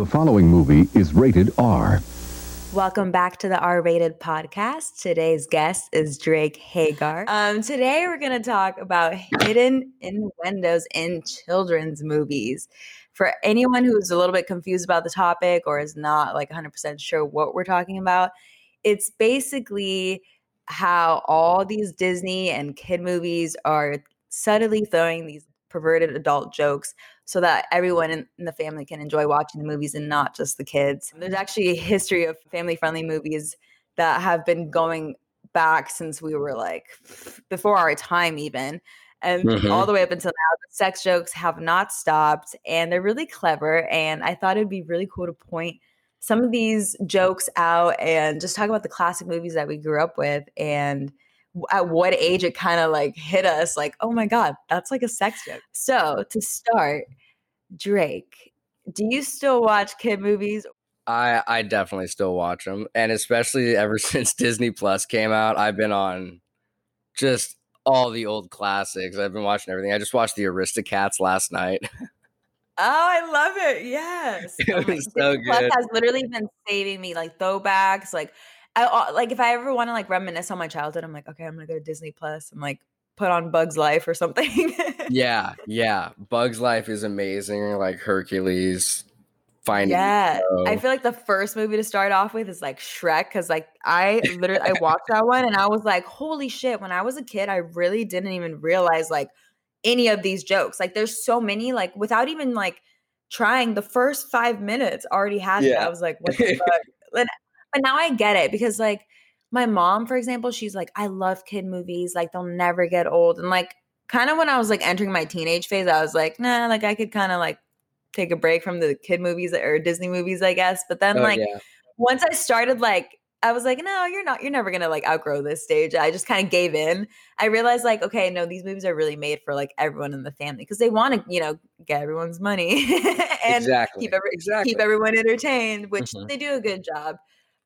The following movie is rated R. Welcome back to the R Rated podcast. Today's guest is Drake Hagar. Um, today we're going to talk about hidden innuendos in children's movies. For anyone who's a little bit confused about the topic or is not like 100% sure what we're talking about, it's basically how all these Disney and kid movies are subtly throwing these perverted adult jokes so that everyone in, in the family can enjoy watching the movies and not just the kids. There's actually a history of family friendly movies that have been going back since we were like before our time even and mm-hmm. all the way up until now the sex jokes have not stopped and they're really clever and i thought it'd be really cool to point some of these jokes out and just talk about the classic movies that we grew up with and at what age it kind of like hit us like oh my god that's like a sex joke so to start Drake, do you still watch kid movies? I I definitely still watch them, and especially ever since Disney Plus came out, I've been on just all the old classics. I've been watching everything. I just watched the Aristocats last night. Oh, I love it. Yes. It oh was so Disney Plus has literally been saving me like throwbacks. Like I uh, like if I ever want to like reminisce on my childhood, I'm like, okay, I'm gonna go to Disney Plus. I'm like put on Bug's Life or something. yeah, yeah. Bug's Life is amazing. Like Hercules, Finding. Yeah, I feel like the first movie to start off with is like Shrek because like I literally I watched that one and I was like, holy shit! When I was a kid, I really didn't even realize like any of these jokes. Like there's so many like without even like trying. The first five minutes already had yeah. it. I was like, what the fuck? but now I get it because like my mom, for example, she's like, I love kid movies. Like they'll never get old. And like kind of when I was like entering my teenage phase, I was like, nah, like I could kind of like take a break from the kid movies or Disney movies, I guess. But then oh, like yeah. once I started like I was like, no, you're not, you're never gonna like outgrow this stage. I just kind of gave in. I realized like, okay, no, these movies are really made for like everyone in the family because they want to, you know, get everyone's money and exactly. keep every, exactly. keep everyone entertained, which mm-hmm. they do a good job.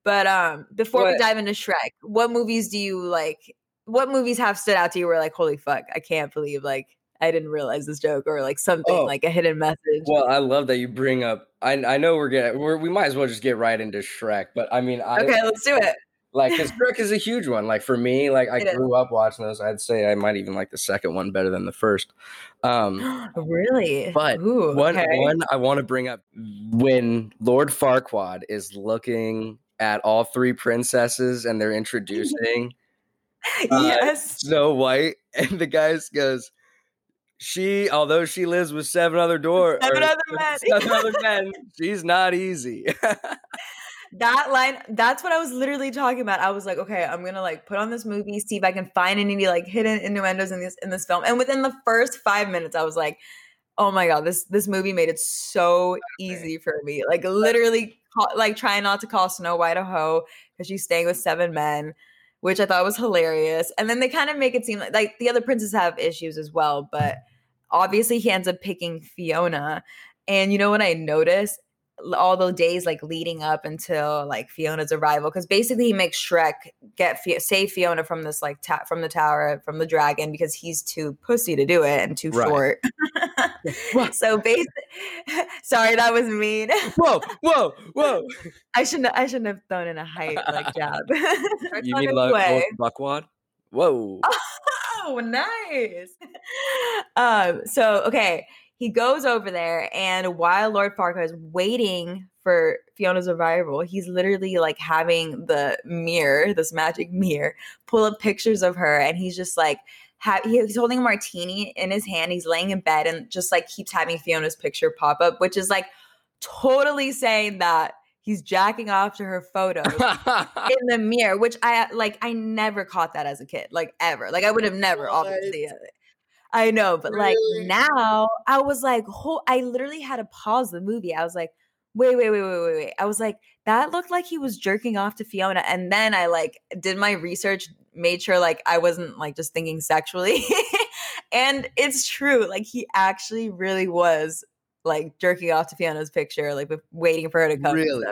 But um, before we dive into Shrek, what movies do you like? What movies have stood out to you? Where like, holy fuck, I can't believe like I didn't realize this joke or like something oh, like a hidden message. Well, I love that you bring up. I I know we're getting we're, we might as well just get right into Shrek, but I mean, I, okay, let's do it. Like, because Shrek is a huge one. Like for me, like I it grew is. up watching those. I'd say I might even like the second one better than the first. Um, really? But Ooh, one okay. one I want to bring up when Lord Farquaad is looking at all three princesses and they're introducing uh, yes Snow White, and the guys goes, she, although she lives with seven other door, seven other men, seven other men, she's not easy. that line, that's what I was literally talking about. I was like, okay, I'm gonna like put on this movie, see if I can find any like hidden innuendos in this in this film. And within the first five minutes, I was like, oh my god, this this movie made it so easy for me. Like literally call, like trying not to call Snow White a hoe because she's staying with seven men, which I thought was hilarious. And then they kind of make it seem like like the other princes have issues as well, but obviously he ends up picking Fiona. And you know what I noticed? All the days like leading up until like Fiona's arrival because basically he makes Shrek get save Fiona from this like ta- from the tower from the dragon because he's too pussy to do it and too right. short. so basically, sorry that was mean. whoa, whoa, whoa! I shouldn't I shouldn't have thrown in a height like jab. you mean like Buckwad? Whoa! Oh, nice. Um. So okay he goes over there, and while Lord Farquaad is waiting for Fiona's arrival, he's literally like having the mirror, this magic mirror, pull up pictures of her, and he's just like, ha- he's holding a martini in his hand. He's laying in bed and just like keeps having Fiona's picture pop up, which is like totally saying that he's jacking off to her photo in the mirror, which I like. I never caught that as a kid, like ever. Like I would have never, what? obviously. Uh, I know, but like now I was like, whole, I literally had to pause the movie. I was like, wait, wait, wait, wait, wait, wait. I was like, that looked like he was jerking off to Fiona. And then I like did my research, made sure like I wasn't like just thinking sexually. and it's true. Like he actually really was like jerking off to Fiona's picture, like waiting for her to come. Really?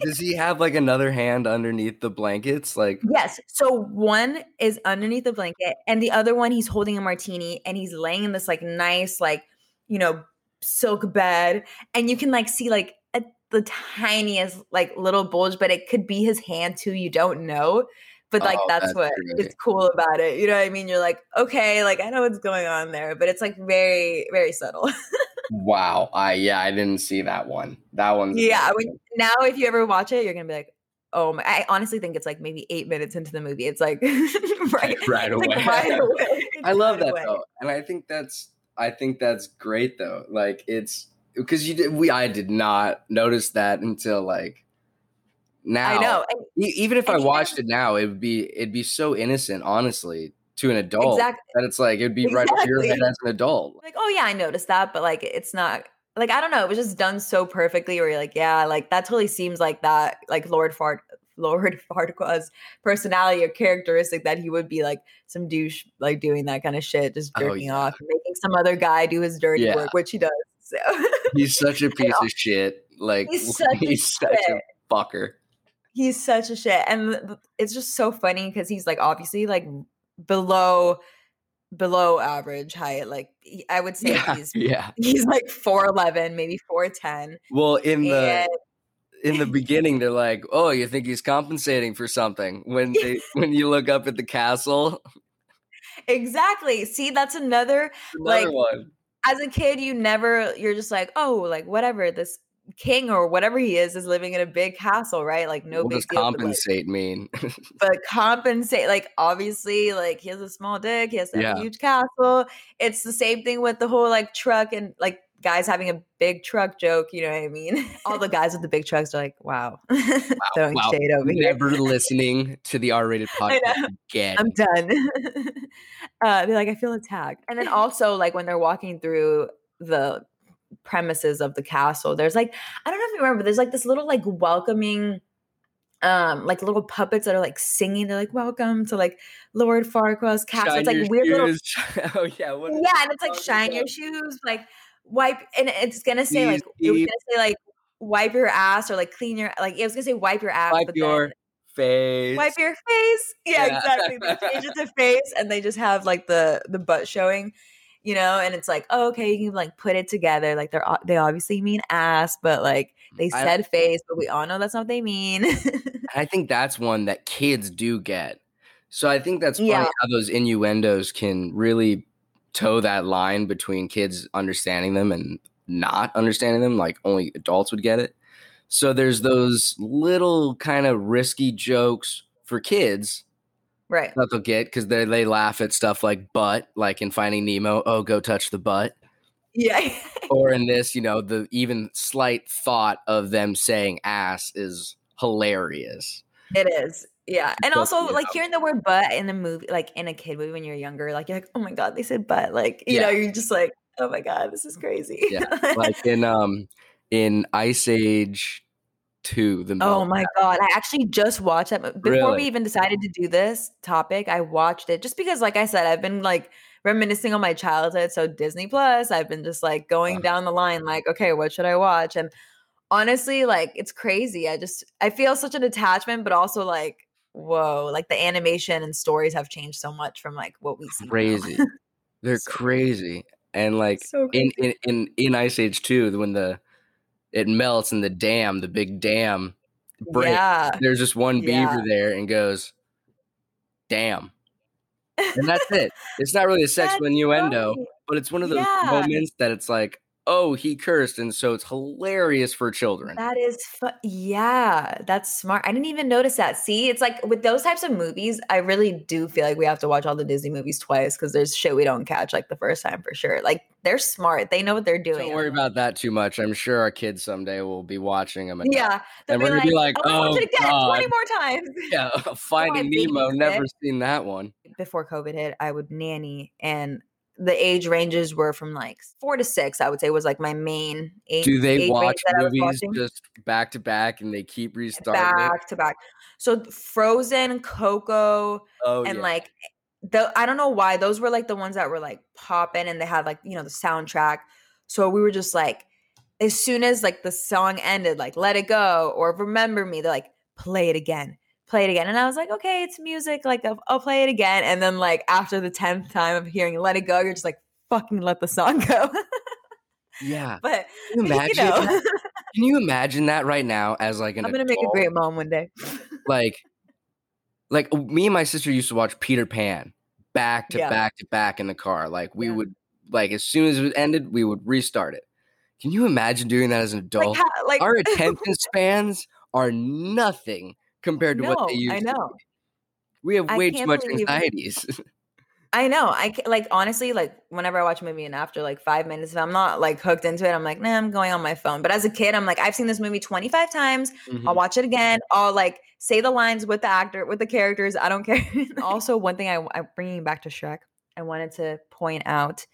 Does he have like another hand underneath the blankets? Like Yes. So one is underneath the blanket and the other one he's holding a martini and he's laying in this like nice like, you know, silk bed and you can like see like a the tiniest like little bulge, but it could be his hand too. You don't know. But like Oh, that's, that's what great. is cool about it. You know what I mean? You're like, okay, like I know what's going on there, but it's like very, very subtle. Wow. I yeah, I didn't see that one. That one. yeah. When, now if you ever watch it, you're gonna be like, oh my I honestly think it's like maybe eight minutes into the movie. It's like right, Right it's like away. right away. I love Right that away. though, and I think that's I think that's great though. Like it's because you did we I did not notice that until like now. I know. And even if I and even- watched it now, it would be it'd be so innocent, honestly, to an adult exactly that it's like it'd be right over your head as an adult. like, oh yeah, I noticed that, but like it's not like I don't know, it was just done so perfectly where you're like, yeah, like that totally seems like that, like Lord Fart Lord Farquaad's personality or characteristic that he would be like some douche like doing that kind of shit, just Oh, jerking yeah. off, making some other guy do his dirty Yeah. work, which he does. So He's such a piece of shit. Like He's such a he's such a fucker. he's such a shit. And it's just so funny because he's like obviously like below below average height. Like I would say Yeah, he's yeah. he's like 4'11, maybe 4'10. Well, in the in the beginning, they're like, "Oh, you think he's compensating for something?" When they when you look up at the castle, exactly. See, that's another another Like, one. as a kid, you never you're just like, oh, like whatever, this king or whatever he is is living in a big castle, right? Like no what big does deal. But, like, compensate mean? but compensate like obviously like he has a small dick he has Yeah. a huge castle it's the same thing with the whole like truck and like guys having a big truck joke you know what i mean all the guys with the big trucks are like wow, throwing wow. shade over here Never listening to the R-rated podcast again. i'm done uh they're like i feel attacked and then also like when they're walking through the premises of the castle. There's like i don't know if you remember there's like this little like welcoming um like little puppets that are like singing. They're like welcome to like lord farquaad's castle. It's like weird little shoes. oh yeah, what yeah and it's like shine your shoes like wipe and it's gonna say like it was gonna say like wipe your ass or like clean your like it was gonna say wipe your ass wipe but your then face. wipe your face. Yeah, Yeah. exactly. They change it to face and they just have like the the butt showing you know and it's like oh, okay you can like put it together like they're uh, they obviously mean ass but like they I- said face but we all know that's not what they mean I think that's one that kids do get. So I think that's funny Yeah. how those innuendos can really toe that line between kids understanding them and not understanding them, like only adults would get it. So there's those little kind of risky jokes for kids right that they'll get because they they laugh at stuff like butt, like in Finding Nemo, oh go touch the butt. yeah Or in this, you know, the even slight thought of them saying ass is hilarious. It is. Yeah. And So, also like know. hearing the word butt in the movie, like in a kid movie when you're younger, like you're like, oh my God, they said butt. Like, you know, you're just like, oh my God, this is crazy. Yeah, like in um in Ice Age two. The oh my God. I actually just watched that. Before Really? we even decided to do this topic, I watched it just because, like I said, I've been like reminiscing on my childhood. So Disney Plus, I've been just like going Uh-huh. down the line, like, okay, what should I watch? And honestly, like it's crazy. I just I feel such an attachment, but also like, whoa, like the animation and stories have changed so much from like what we see. crazy. They're So- crazy, and like so in, in in in Ice Age two, when the it melts and the dam, the big dam breaks. Yeah. There's just one Yeah. beaver there and goes, "Damn," and that's it. It's not really a sexual innuendo, right. but it's one of those Yeah. moments that it's like, "Oh, he cursed," and so it's hilarious for children. That is, fu- yeah, that's smart. I didn't even notice that. See, it's like with those types of movies, I really do feel like we have to watch all the Disney movies twice because there's shit we don't catch like the first time for sure. Like they're smart, they know what they're doing. Don't worry about that too much. I'm sure our kids someday will be watching them. And Yeah, And we're gonna be like, "I wanna watch "Oh, it again twenty more times. yeah, Finding Nemo. Never seen that one. Before COVID hit, I would nanny, and the age ranges were from like four to six. I would say was like my main age. Do they age watch movies just back to back and they keep restarting? back to back. So Frozen, Coco, Oh and yeah. like the I don't know why those were like the ones that were like popping and they had like you know the soundtrack. So we were just like, as soon as like the song ended, like Let It Go or Remember Me, they're like play it again, play it again, and I was like, okay, it's music, like I'll, I'll play it again. And then like after the tenth time of hearing Let It Go, you're just like fucking let the song go. yeah. but Can you you imagine know, that? Can you imagine that right now as like an I'm gonna make a great mom one day. like like me and my sister used to watch Peter Pan back to Yeah. back to back in the car. Like we Yeah. would like as soon as it ended, we would restart it. Can you imagine doing that as an adult? like, how, like Our attention spans are nothing compared to what they used I know. We have I way too much anxieties. I know. I like honestly, like whenever I watch a movie and after like five minutes, if I'm not like hooked into it, I'm like, nah, I'm going on my phone. But as a kid, I'm like, I've seen this movie 25 times. Mhm. I'll watch it again. I'll like say the lines with the actor, with the characters. I don't care. also, one thing I, I'm bringing back to Shrek, I wanted to point out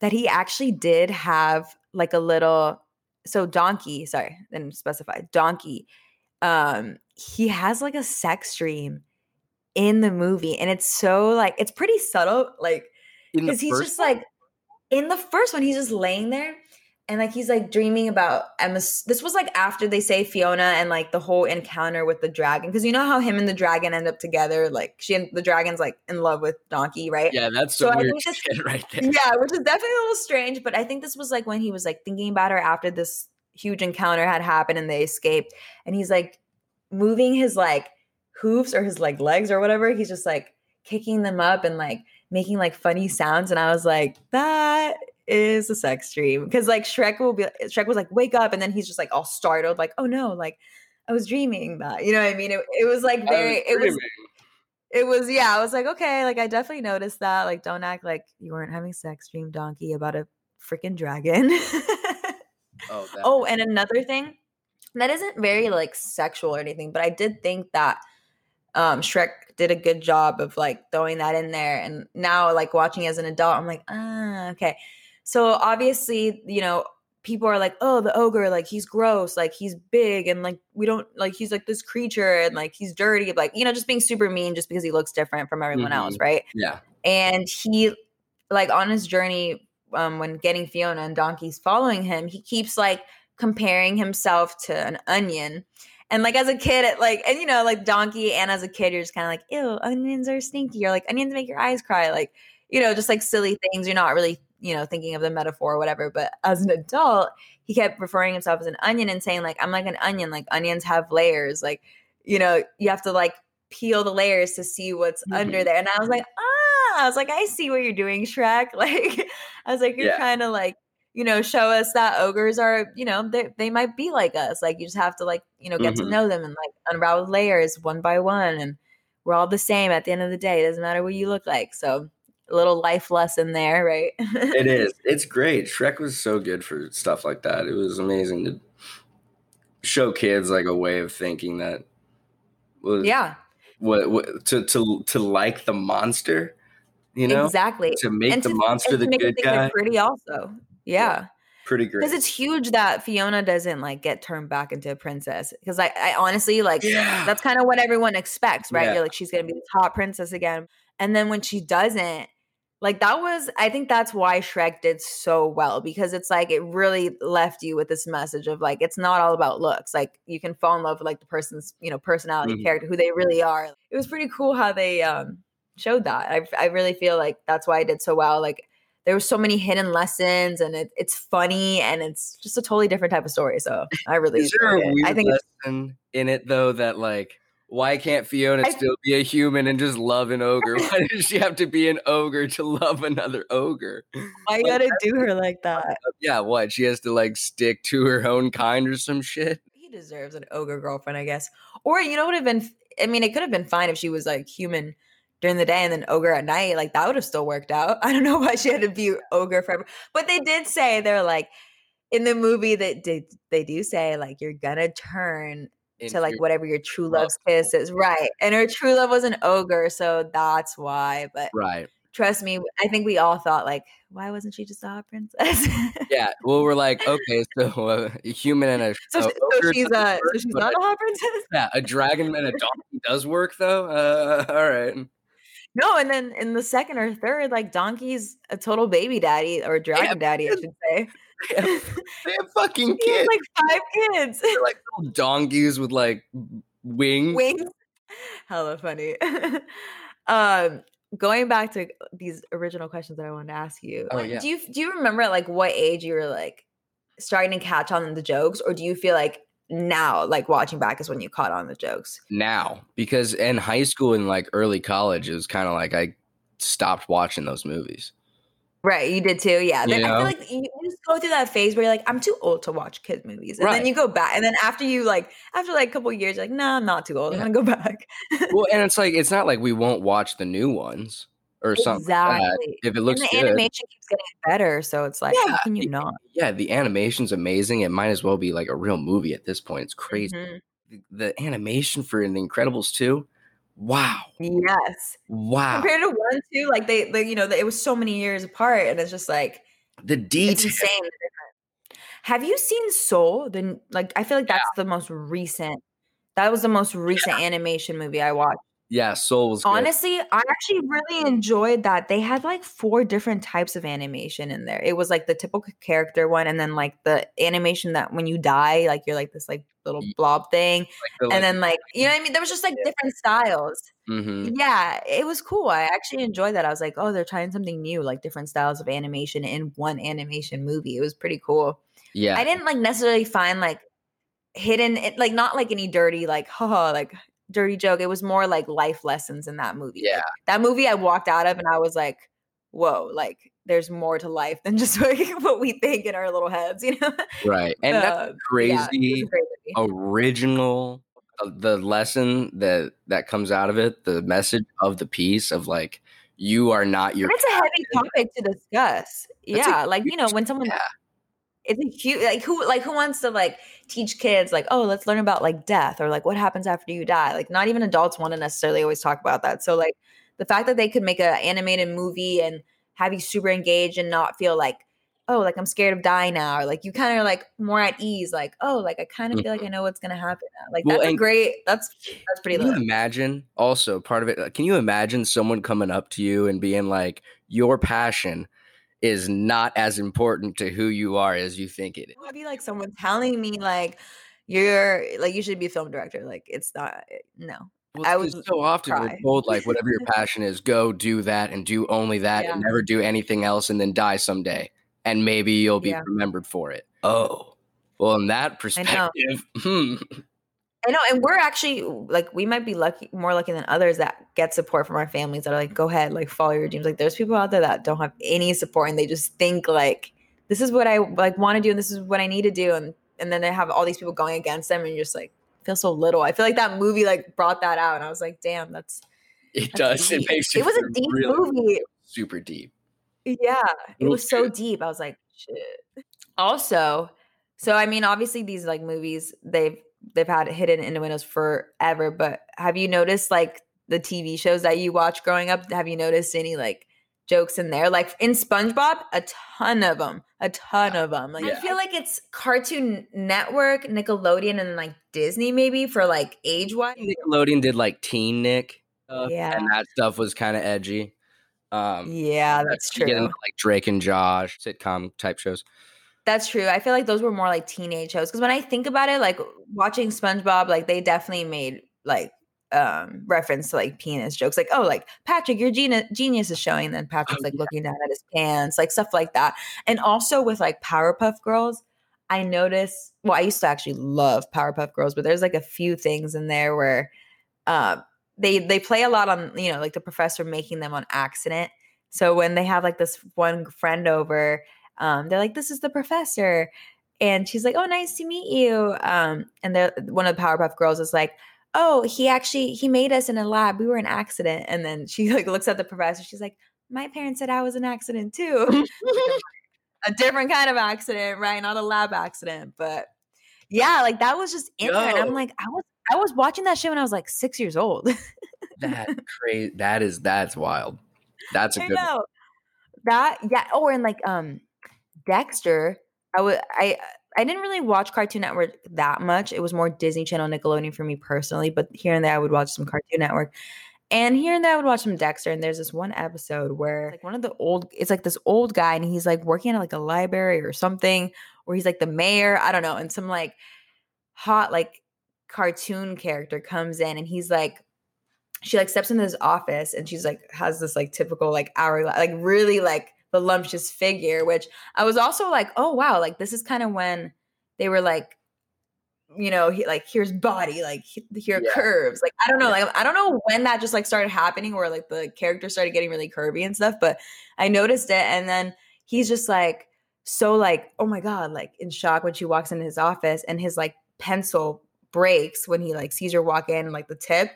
that he actually did have like a little. So Donkey, sorry, didn't specify. Donkey, um, he has like a sex dream in the movie, and it's so like it's pretty subtle, like because he's just like in the first one, he's just laying there and like he's like dreaming about Emma. This was like after they say Fiona and like the whole encounter with the dragon, because you know how him and the dragon end up together. Like she and the dragon's like in love with Donkey, right? Yeah, that's So I weird think this- shit right there. Yeah, which is definitely a little strange, but I think this was like when he was like thinking about her after this huge encounter had happened and they escaped, and he's like moving his like hooves or his like legs or whatever. He's just like kicking them up and like making like funny sounds, and I was like, that is a sex dream because like Shrek will be Shrek was like wake up, and then he's just like all startled, like oh no, like I was dreaming that, you know what I mean? It, it was like very, it was it was yeah i was like okay like i definitely noticed that like don't act like you weren't having sex dream donkey about a freaking dragon Oh, oh and another thing that isn't very like sexual or anything but i did think that um shrek did a good job of like throwing that in there and now like watching as an adult i'm like ah okay. So obviously you know people are like oh the ogre like he's gross like he's big and like we don't like he's like this creature and like he's dirty like you know just being super mean just because he looks different from everyone else right? Yeah. and he like on his journey um when getting fiona and donkey's following him he keeps like comparing himself to an onion. And like as a kid it like and you know like donkey and as a kid you're just kind of like ew onions are stinky. You're like onions make your eyes cry. Like you know just like silly things. You're not really you know thinking of the metaphor or whatever. But as an adult he kept referring himself as an onion and saying like i'm like an onion. Like onions have layers. Like you know you have to like peel the layers to see what's under there. And i was like ah. I was like i see what you're doing shrek. Like i was like you're Yeah. trying to like you know show us that ogres are you know they, they might be like us like you just have to like you know get to Mhm. know them and like unravel layers one by one and we're all the same at the end of the day it doesn't matter what you look like so a little life lesson there right it is. It's great. Shrek was so good for stuff like that. It was amazing to show kids like a way of thinking that was yeah what, what to to to like the monster, you know, exactly to make And the to- monster to the make good guy. pretty also yeah. Pretty great. because it's huge that fiona doesn't like get turned back into a princess. Because I, I honestly like yeah. that's kind of what everyone expects right? Yeah. you're like she's gonna be the top princess again. And then when she doesn't like that was i think that's why shrek did so well because it's like it really left you with this message of like it's not all about looks. Like you can fall in love with like the person's you know personality Mhm. character who they really are. It was pretty cool how they um showed that. I, I really feel like that's why i did so well. Like there were so many hidden lessons and it, it's funny and it's just a totally different type of story so i really Is there a it. weird i think lesson in it though that like why can't Fiona I- still be a human and just love an ogre? Why does she have to be an ogre to love another ogre? why you gotta do her like that Yeah, what? She has to like stick to her own kind or some shit? he deserves an ogre girlfriend, I guess. Or you know, would have been. I mean, it could have been fine if she was like human during the day and then ogre at night. Like that would have still worked out. I don't know why she had to be ogre forever. But they did say they're like in the movie that they, they do say like you're gonna turn to like whatever your true love. love's kiss is, right? And her true love was an ogre, so that's why. But Right. trust me, I think we all thought like, why wasn't she just a hot princess? Yeah. Well, we're like, okay, so uh, a human and a so, a so she's uh, so she's not a- a hot princess. yeah, a dragon and a donkey does work though. Uh, all right. No, and then in the second or third, like Donkey's a total baby daddy or dragon daddy, I should say. They have, they have fucking kids. like five kids. They're like little donkeys with like wings. Wings. Hella funny. um, going back to these original questions that I wanted to ask you. Oh, like, yeah. Do you do you remember at like what age you were like starting to catch on the jokes, or do you feel like now, like watching back, is when you caught on the jokes? Now, because in high school and like early college, it was kind of like I stopped watching those movies. Right, you did too. Yeah, Then I feel like you just go through that phase where you're like, I'm too old to watch kid movies, and Right. then you go back, and then after you like, after like a couple years, you're like, nah, I'm not too old. Yeah. I'm gonna go back. well, and it's like it's not like we won't watch the new ones or something. Like that. exactly. If it And looks the good, animation keeps getting better, so it's like, Yeah, how can you not? yeah, the animation's amazing. It might as well be like a real movie at this point. It's crazy. Mhm. The, the animation for The Incredibles too. wow, Yes. wow. Compared to one, two, like they, they, you know, it was so many years apart, and it's just like the detail. insane. Have you seen Soul? Then, like, I feel like that's the most recent. That was the most recent animation movie I watched. Yeah, Soul was good. Honestly, I actually really enjoyed that. They had like four different types of animation in there. It was like the typical character one, and then like the animation that when you die, like you're like this like little blob thing, Like the, and then like you know what I mean. There was just like different styles. Mhm. Yeah, it was cool. I actually enjoyed that. I was like, oh, they're trying something new, like different styles of animation in one animation movie. It was pretty cool. yeah, I didn't like necessarily find like hidden, it, like not like any dirty, like haha, like dirty joke. It was more like life lessons in that movie. Like, Yeah. that movie I walked out of and I was like, whoa, like there's more to life than just like, what we think in our little heads, you know? right. And that's Uh, crazy. yeah, it was a great movie. original uh, the lesson that that comes out of it the message of the piece of like you are not your it's a heavy topic to discuss. That's yeah, like you know, when someone yeah. It's a huge like who like who wants to like teach kids like oh let's learn about like death or like what happens after you die like not even adults want to necessarily always talk about that so like the fact that they could make an animated movie and have you super engaged and not feel like oh like i'm scared of dying now or like you kind of like more at ease like oh like i kind of feel like i know what's gonna happen now. like Mm-hmm. Well, that's a great that's that's pretty can you imagine also part of it uh, can you imagine someone coming up to you and being like your passion is not as important to who you are as you think it is It would be like someone telling me like you're like you should be a film director. Like it's not no. Well, I was so often cry. we're told like whatever your passion is go do that and do only that and never do anything else and then die someday and maybe you'll be Yeah. remembered for it oh well in that I know. perspective hmm, I know, and we're actually like we might be lucky, more lucky than others that get support from our families that are like, go ahead, like follow your dreams. Like there's people out there that don't have any support and they just think like this is what I like want to do and this is what I need to do, and and then they have all these people going against them, and just like feel so little. I feel like that movie like brought that out, and I was like, damn, that's it That's does it deep. makes it was a deep really movie. super deep Yeah, it was so deep. I was like, shit. Also, so I mean, obviously these like movies they've they've had it hidden innuendos forever, but have you noticed like the TV shows that you watch growing up? Have you noticed any like jokes in there? Like in SpongeBob, a ton of them, a ton of them. Like I feel like it's Cartoon Network, Nickelodeon, and like Disney maybe for like age wise. nickelodeon did like teen nick stuff, Yeah. and that stuff was kind of edgy um Yeah, that's you get true. into, like drake and josh sitcom type shows That's true. I feel like those were more like teenage shows because when I think about it, like watching SpongeBob, like they definitely made like um reference to like penis jokes, like oh, like Patrick, your genius genius is showing. Then Patrick's like looking down at his pants, like stuff like that. And also with like Powerpuff Girls, I noticed. Well, I used to actually love Powerpuff Girls, but there's like a few things in there where um they they play a lot on you know like the professor making them on accident. So when they have like this one friend over um, they're like, "This is the professor," and she's like, "Oh, nice to meet you." Um, and they're one of the Powerpuff Girls is like, "Oh, he actually he made us in a lab. We were an accident." And then she like looks at the professor. She's like, "My parents said I was an accident too, a different kind of accident, right? Not a lab accident, but." Yeah, like that was just in there, and I'm like, I was I was watching that show when I was like six years old. that crazy that is that's wild that's a I good one. know that. Yeah. Oh, and like um, Dexter. I would. I I didn't really watch Cartoon Network that much. It was more Disney Channel, Nickelodeon for me personally. But here and there, I would watch some Cartoon Network, and here and there, I would watch some Dexter. And there's this one episode where like one of the old. It's like this old guy, and he's like working at like a library or something, where he's like the mayor. I don't know, and some like hot like cartoon character comes in, and he's like she like steps into his office and she's like has this like typical like hour like really like voluptuous figure, which I was also like, oh wow, like this is kind of when they were like, you know, he, like here's body, like here Yeah. curves. Like I don't know, like I don't know when that just like started happening, where like the character started getting really curvy and stuff. But I noticed it, and then he's just like so like oh my god, like in shock when she walks into his office, and his like pencil breaks when he like sees her walk in, like the tip,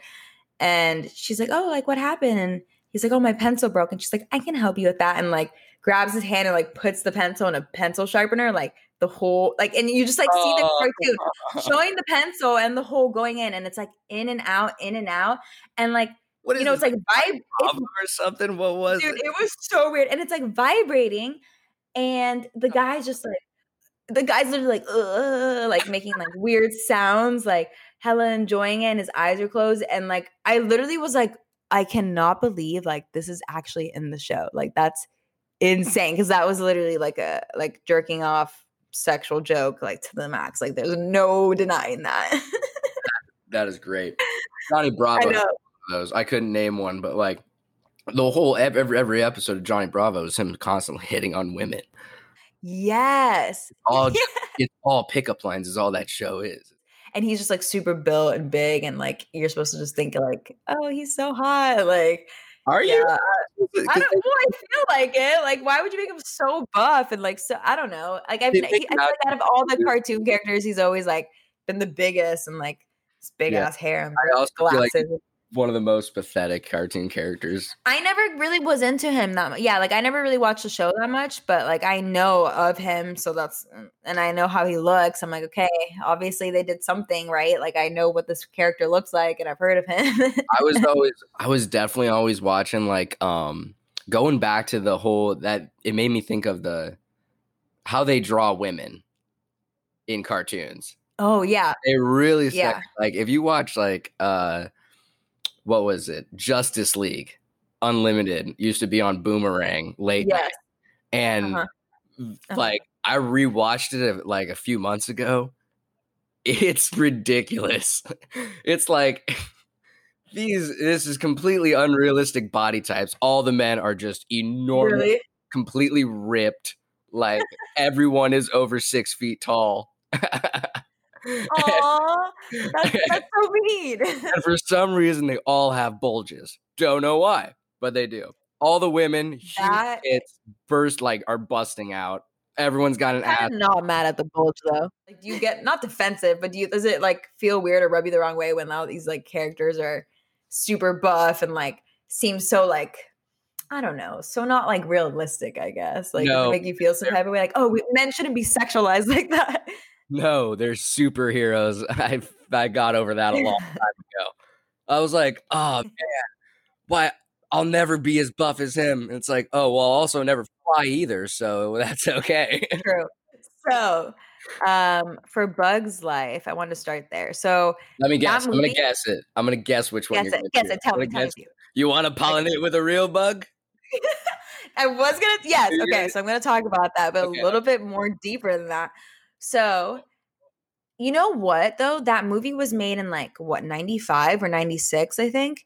and she's like, oh, like what happened? And he's like, oh, my pencil broke, and she's like, I can help you with that, and like grabs his hand and like puts the pencil in a pencil sharpener, like the whole like, and you just like see the Oh. cartoon showing the pencil and the hole going in, and it's like in and out, in and out, and like What is you know, it's like vibe. or something? What was dude, it? it was so weird, and it's like vibrating, and the oh. guy's just like, the guy's literally like, like making like weird sounds, like hella enjoying it, and his eyes are closed, and like I literally was like, I cannot believe like this is actually in the show, like that's insane, because that was literally like a like jerking off sexual joke like to the max like there's no denying that That is great. Johnny i Bravo. know those. I couldn't name one, but like the whole every every episode of Johnny Bravo is him constantly hitting on women. yes All Yeah. it's all pickup lines is all that show is. And he's just like super built and big and like you're supposed to just think like oh he's so hot like Are yeah you? i don't well i feel like it like why would you make him so buff and like so i don't know like i've he, i feel like out of all the cartoon characters he's always like been the biggest and like big Yeah. ass hair and I also feel like glasses one of the most pathetic cartoon characters. I never really was into him that much. Yeah, like I never really watched the show that much, but like I know of him, so that's and I know how he looks. I'm like, okay, obviously they did something right. Like I know what this character looks like, and I've heard of him. I was always I was definitely always watching like um going back to the whole that it made me think of the how they draw women in cartoons. oh yeah, They really Yeah. like if you watch like uh what was it? Justice League Unlimited used to be on Boomerang late yes, night. And Uh-huh. Uh-huh. like I rewatched it like a few months ago. It's ridiculous. It's like these this is completely unrealistic body types. All the men are just enormous, really. completely ripped. Like everyone is over six feet tall. Aw, that's, that's so mean. and for some reason they all have bulges. Don't know why, but they do. All the women, huge That- tits, burst like are busting out. Everyone's got an ass. I'm not mad at the bulge though. Like, do you get not defensive, but do you does it like feel weird or rub you the wrong way when all these like characters are super buff and like seem so like I don't know, so not like realistic. I guess like No, it make you feel some type of way like oh we- men shouldn't be sexualized like that. No, they're superheroes. I I got over that a long time ago. I was like, oh man, why? I'll never be as buff as him. And it's like, oh well, I'll also never fly either, so that's okay. True. So, um, for Bugs Life, I want to start there. So Let me guess. I'm gonna guess it. I'm gonna guess which one guess you're it, guess it. Tell me, tell guess- You want to pollinate with a real bug? I was gonna yes, okay, so I'm gonna talk about that, but Okay. a little bit more deeper than that. So you know what though? That movie was made in like what 95 or 96, I think.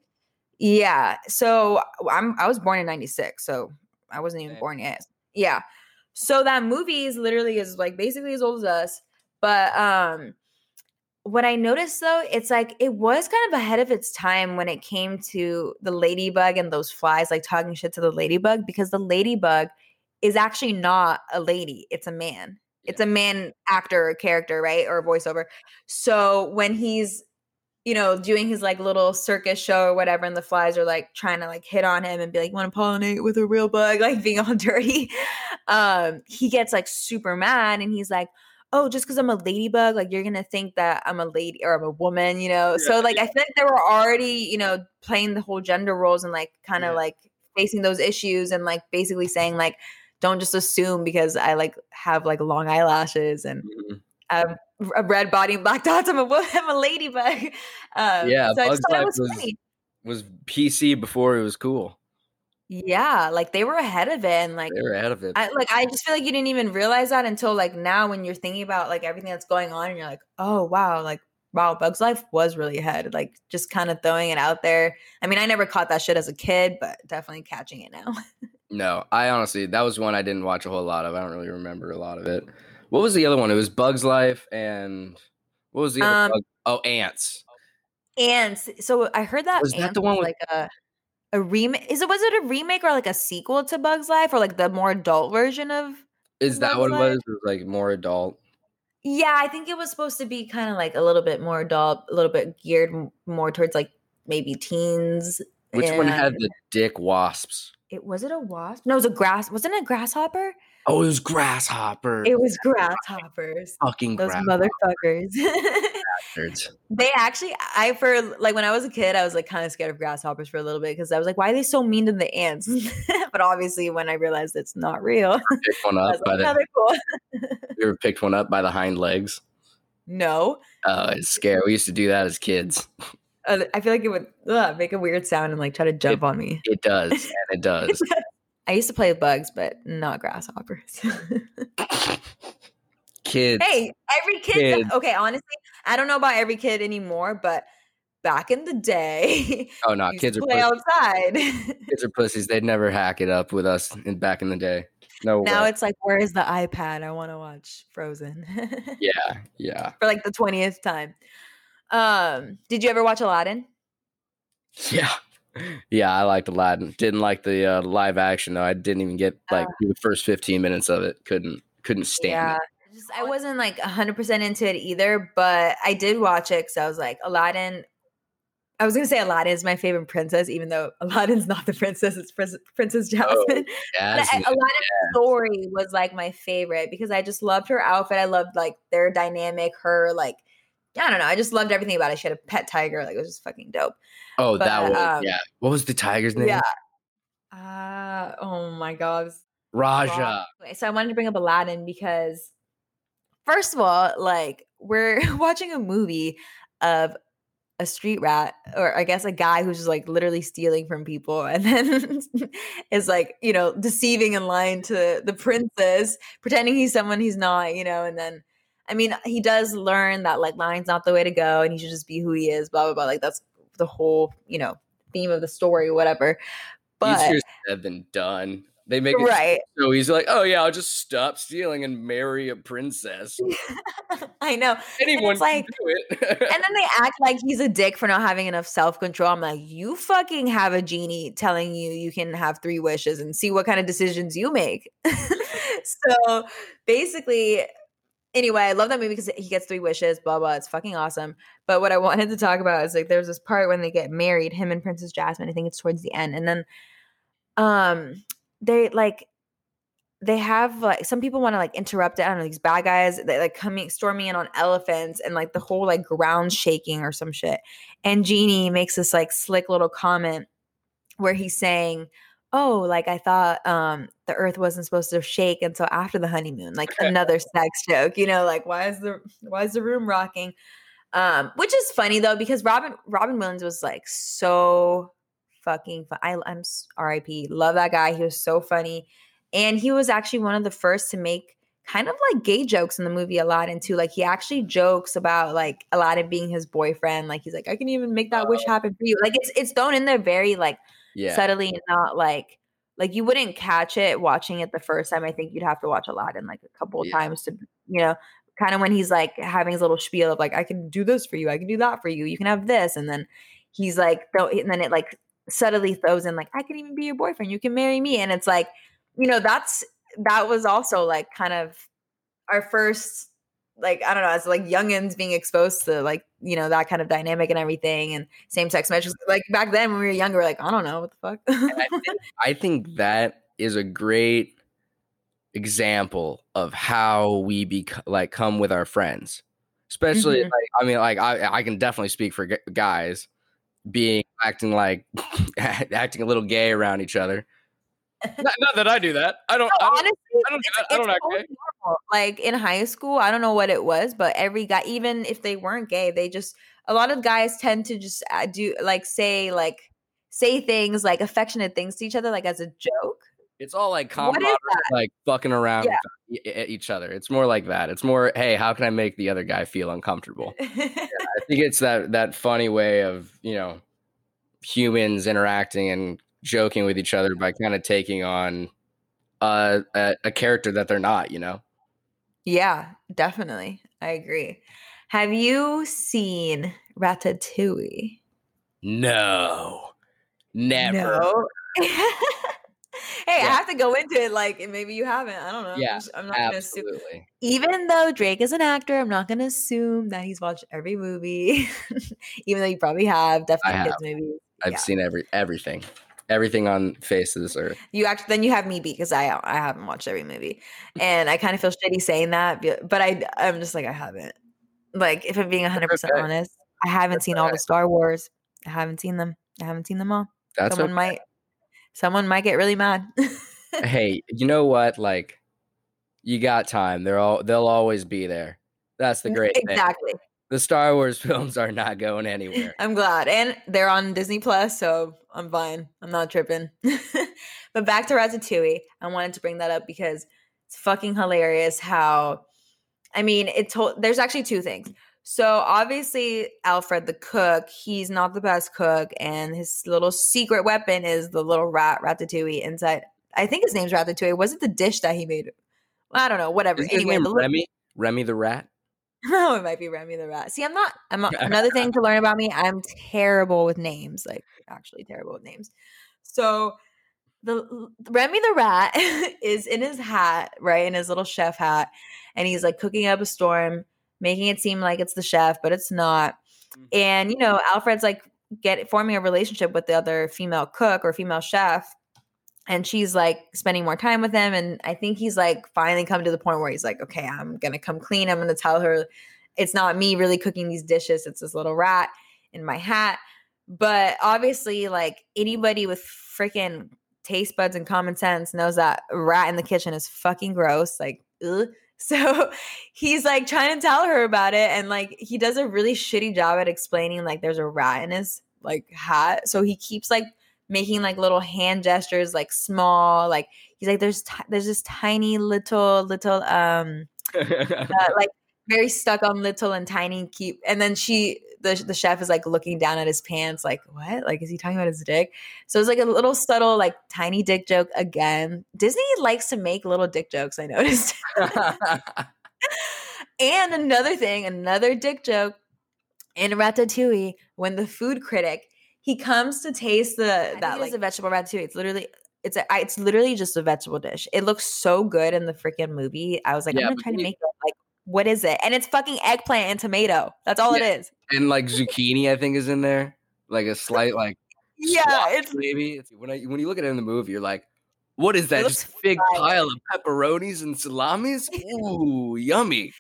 Yeah. So I'm I was born in 96, so I wasn't even Same. born yet. Yeah. So that movie is literally is like basically as old as us. But um what I noticed though, it's like it was kind of ahead of its time when it came to the ladybug and those flies, like talking shit to the ladybug, because the ladybug is actually not a lady, it's a man. It's a man actor or character, right? Or voiceover. So when he's, you know, doing his like little circus show or whatever, and the flies are like trying to like hit on him and be like, want to pollinate with a real bug, like being all dirty. Um, he gets like super mad and he's like, oh, just because I'm a ladybug, like you're gonna think that I'm a lady or I'm a woman, you know. so Yeah, like I think they were already, you know, playing the whole gender roles and like kind of Yeah. like facing those issues and like basically saying like, don't just assume because I like have like long eyelashes and Mhm. um, a red body and black dots. I'm a wo- I'm a ladybug. Um, Yeah, so Bugs Life was, was-. Was PC before it was cool. Yeah, like they were ahead of it and like They were ahead of it. I like I just feel like you didn't even realize that until like now when you're thinking about like everything that's going on and you're like, oh wow, like wow, Bugs Life was really ahead. Like just kind of throwing it out there. I mean, I never caught that shit as a kid, but definitely catching it now. No, I honestly that was one I didn't watch a whole lot of. I don't really remember a lot of it. What was the other one? It was Bugs Life and what was the other? Um, bug? Oh, Antz. And so I heard that Was that the one with- like a a remake. Is it was it a remake or like a sequel to Bugs Life or like the more adult version of? Is that Bugs what it was? It was like more adult. Yeah, I think it was supposed to be kind of like a little bit more adult, a little bit geared more towards like maybe teens. Which one had the dick wasps? It was it a wasp? No, it was a grass. Wasn't it a grasshopper? Oh, it was grasshopper. It was grasshoppers. fucking Those motherfuckers. they actually, I for like when I was a kid, I was like kind of scared of grasshoppers for a little bit because I was like, why are they so mean to the ants? but obviously, when I realized it's not real, Picked one up by like, the. cool. You ever picked one up by the hind legs? No, Oh, it's scary. We used to do that as kids. Uh, I feel like it would make a weird sound and like try to jump on me. It does, and it does. I used to play with bugs, but not grasshoppers. Kids. hey, every kid. Kids. Okay, honestly, I don't know about every kid anymore, but back in the day, Oh no, kids are play pussies. outside. kids are pussies. They'd never hack it up with us in back in the day. No now way. it's like, where is the iPad? I want to watch Frozen Yeah, yeah, for like the twentieth time. Um, did you ever watch Aladdin? yeah, yeah. I liked Aladdin. Didn't like the uh, live action though. I didn't even get like Uh. the first fifteen minutes of it. Couldn't couldn't stand yeah. it. Just, I wasn't like 100% into it either, but I did watch it because I was like, Aladdin. I was going to say Aladdin is my favorite princess, even though Aladdin's not the princess, it's Prince- Princess Jasmine. But I, Jasmine. Aladdin's story was like my favorite because I just loved her outfit. I loved like their dynamic, her like, I don't know. I just loved everything about it. She had a pet tiger. Like, it was just fucking dope. Oh, that was um, yeah. What was the tiger's name? Yeah. Uh, oh my God. Rajah. So I wanted to bring up Aladdin because, first of all, like we're watching a movie of a street rat, or I guess a guy who's just like literally stealing from people, and then is like you know deceiving and lying to the princess, pretending he's someone he's not, you know, and then. I mean, he does learn that like lying's not the way to go, and he should just be who he is. Blah blah blah. Like that's the whole, you know, theme of the story, whatever. But years have been done. They make it right, so he's like, oh yeah, I'll just stop stealing and marry a princess. I know. Anyone like- do it. and then they act like he's a dick for not having enough self control. I'm like, you fucking have a genie telling you you can have three wishes and see what kind of decisions you make. so basically, anyway, I love that movie because he gets three wishes, blah, blah. It's fucking awesome. But what I wanted to talk about is like there's this part when they get married, him and Princess Jasmine. I think it's towards the end. And then um they like they have like some people want to like interrupt it. I don't know, these bad guys they like coming storming in on elephants and like the whole like ground shaking or some shit. And Genie makes this like slick little comment where he's saying, Oh, like I thought um the earth wasn't supposed to shake until after the honeymoon. Like another sex joke, you know, like why is the why is the room rocking? Um, which is funny though, because Robin Robin Williams was like so fucking fun. I, I'm RIP. Love that guy. He was so funny. And he was actually one of the first to make kind of like gay jokes in the movie Aladdin too. Like he actually jokes about like Aladdin being his boyfriend. Like he's like, I can even make that wish happen for you. Like it's it's thrown in there very like yeah. subtly and not like like you wouldn't catch it watching it the first time. I think you'd have to watch a lot Aladdin like a couple of Yeah. times to you know kind of when he's like having his little spiel of like I can do this for you, I can do that for you, you can have this, and then he's like, and then it like subtly throws in like I can even be your boyfriend, you can marry me, and it's like you know that's that was also like kind of our first like I don't know, as like youngins being exposed to like you know that kind of dynamic and everything, and same sex marriages. Like back then when we were younger, we're like I don't know what the fuck. I think, I think that is a great example of how we be like come with our friends especially Mhm. like i mean like i i can definitely speak for gu- guys being acting like acting a little gay around each other not, not that i do that i don't, No, I don't honestly, I don't do it's. I don't it's act totally gay. normal. Like in high school, I don't know what it was, but every guy, even if they weren't gay, they just a lot of guys tend to just uh, do like say like say things like affectionate things to each other, like as a joke. it's all like What is camaraderie, like fucking around Yeah. with e- each other it's more like that it's more hey how can i make the other guy feel uncomfortable i think it's that that funny way of you know humans interacting and joking with each other by kind of taking on uh, a, a character that they're not, you know? Yeah, definitely. I agree. Have you seen Ratatouille? No, never. No. hey, I have to go into it like maybe you haven't. I don't know. I'm Yeah, just- I'm not gonna assume. Even though Drake is an actor, I'm not gonna assume that he's watched every movie. Even though you probably have, definitely have. kids movies. I've Yeah. seen every everything, everything on face of this earth. You actually then you have me because I I haven't watched every movie, and I kind of feel shitty saying that, but- I I'm just like I haven't. Like if I'm being 100 percent honest, I haven't seen all the Star Wars. I haven't seen them. I haven't seen them all. That's someone okay. might someone might get really mad. hey, you know what? Like, you got time. They're all they'll always be there. That's the great thing. The Star Wars films are not going anywhere. I'm glad. And they're on Disney Plus, so I'm fine. I'm not tripping. but back to Ratatouille. I wanted to bring that up because it's fucking hilarious how I mean, it told there's actually two things. So obviously Alfred the cook, he's not the best cook and his little secret weapon is the little rat Ratatouille inside. I think his name's Ratatouille. Was it the dish that he made? I don't know, whatever. Is anyway, name the little- Remy? Remy the rat? Oh, it might be Remy the rat. See, I'm not. I'm not, another thing to learn about me. I'm terrible with names, like actually terrible with names. So the Remy the rat is in his hat, right, in his little chef hat, and he's like cooking up a storm, making it seem like it's the chef, but it's not. Mhm. And you know, Alfred's like get forming a relationship with the other female cook or female chef. And she's like spending more time with him. And I think he's like finally come to the point where he's like, okay, I'm to come clean. I'm to tell her it's not me really cooking these dishes. It's this little rat in my hat. But obviously, like anybody with freaking taste buds and common sense knows that rat in the kitchen is fucking gross. Like, ugh. So he's like trying to tell her about it. And like he does a really shitty job at explaining like there's a rat in his like hat. So he keeps like making like little hand gestures, like small, like he's like there's ti- there's this tiny little little um uh, like very stuck on little and tiny keep and then she the, the chef is like looking down at his pants like what? Like is he talking about his dick? So it's like a little subtle like tiny dick joke again. Disney likes to make little dick jokes i noticed. And another thing another dick joke. In ratatouille when the food critic he comes to taste the that like a vegetable ratatouille it's literally it's a, I- it's literally just a vegetable dish. It looks so good in the freaking movie. I was like, Yeah, I'm gonna try to make it. Like, what is it? And it's fucking eggplant and tomato. That's all Yeah. it is. and like zucchini, I think is in there, like a slight like Yeah, it's maybe. When I when you look at it in the movie, you're like, what is that? Just big fried. pile of pepperonis and salamis? Ooh, yummy.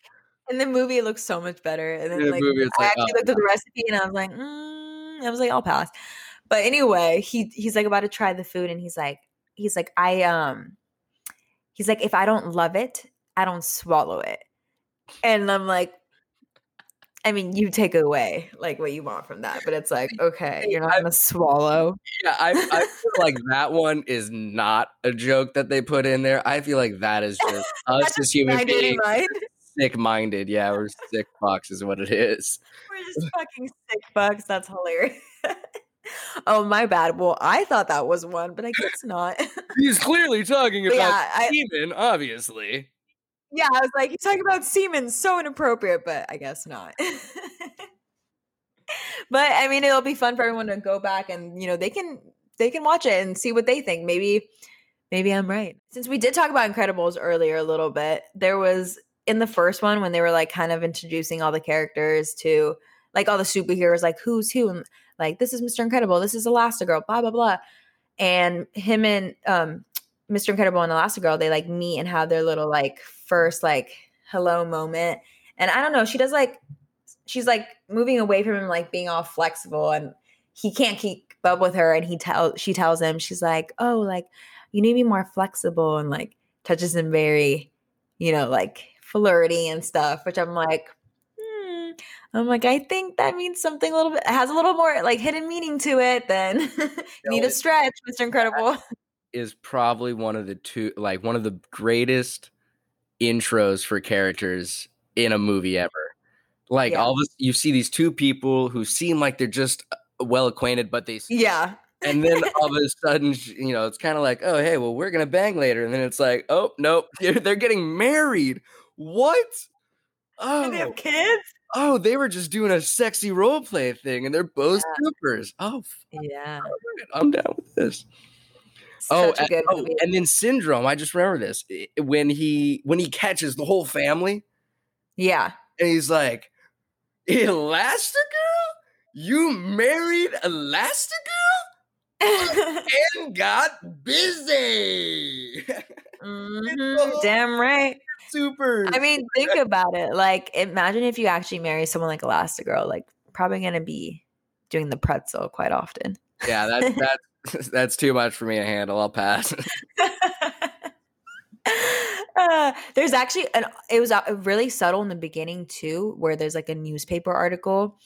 in the movie. It looks so much better. And then In the like movie, I like, actually oh, looked at the recipe and I was like, mm, I was like, I'll pass. But anyway, he he's like about to try the food and he's like, he's like, I um, he's like, if I don't love it, I don't swallow it. And I'm like, I mean, you take away like what you want from that, but it's like, okay, you're not I- gonna swallow. Yeah, I, I feel like that one is not a joke that they put in there. I feel like that is just us as human beings, mind. Sick minded. Yeah, we're sick fucks, is what it is. We're just fucking sick fucks. That's hilarious. oh, my bad. Well, I thought that was one, but I guess not. He's clearly talking about yeah, I, semen, obviously. yeah, I was like, he's talking about semen, so inappropriate, but I guess not. but I mean, it'll be fun for everyone to go back and you know they can they can watch it and see what they think. Maybe maybe I'm right. Since we did talk about Incredibles earlier a little bit, there was in the first one when they were like kind of introducing all the characters to like all the superheroes, like who's who, and like this is Mr. Incredible, this is Elastigirl, blah blah blah, and him and um Mr. Incredible and Elastigirl, they like meet and have their little like first like hello moment. And I don't know, she does like she's like moving away from him, like being all flexible, and he can't keep up with her. And he tell she tells him, she's like, Oh, like you need to be more flexible and like touches him very, you know, like flirty and stuff, which I'm like, hmm. I'm like, I think that means something a little bit has a little more like hidden meaning to it than you need a stretch, Mr. Incredible. Is probably one of the two, like one of the greatest intros for characters in a movie ever. Like Yeah. all this, you see these two people who seem like they're just uh, well acquainted, but they Yeah. and then all of a sudden, you know, it's kind of like, oh, hey, well, we're gonna bang later, and then it's like, oh, nope, they're, they're getting married. What? Oh, And they have kids. oh, they were just doing a sexy role play thing, and they're both supers. Oh, Yeah. I'm down with this. Oh, Such a and, oh, and then Syndrome. I just remember this when he when he catches the whole family, yeah. and he's like, "Elastigirl, you married Elastigirl and got busy." Mhm, Damn right. Super. I mean, think about it. Like, imagine if you actually marry someone like Elastigirl. Like, probably gonna be doing the pretzel quite often. yeah, that's that's that's too much for me to handle. I'll pass. Uh, there's actually an it was uh, really subtle in the beginning too where there's like a newspaper article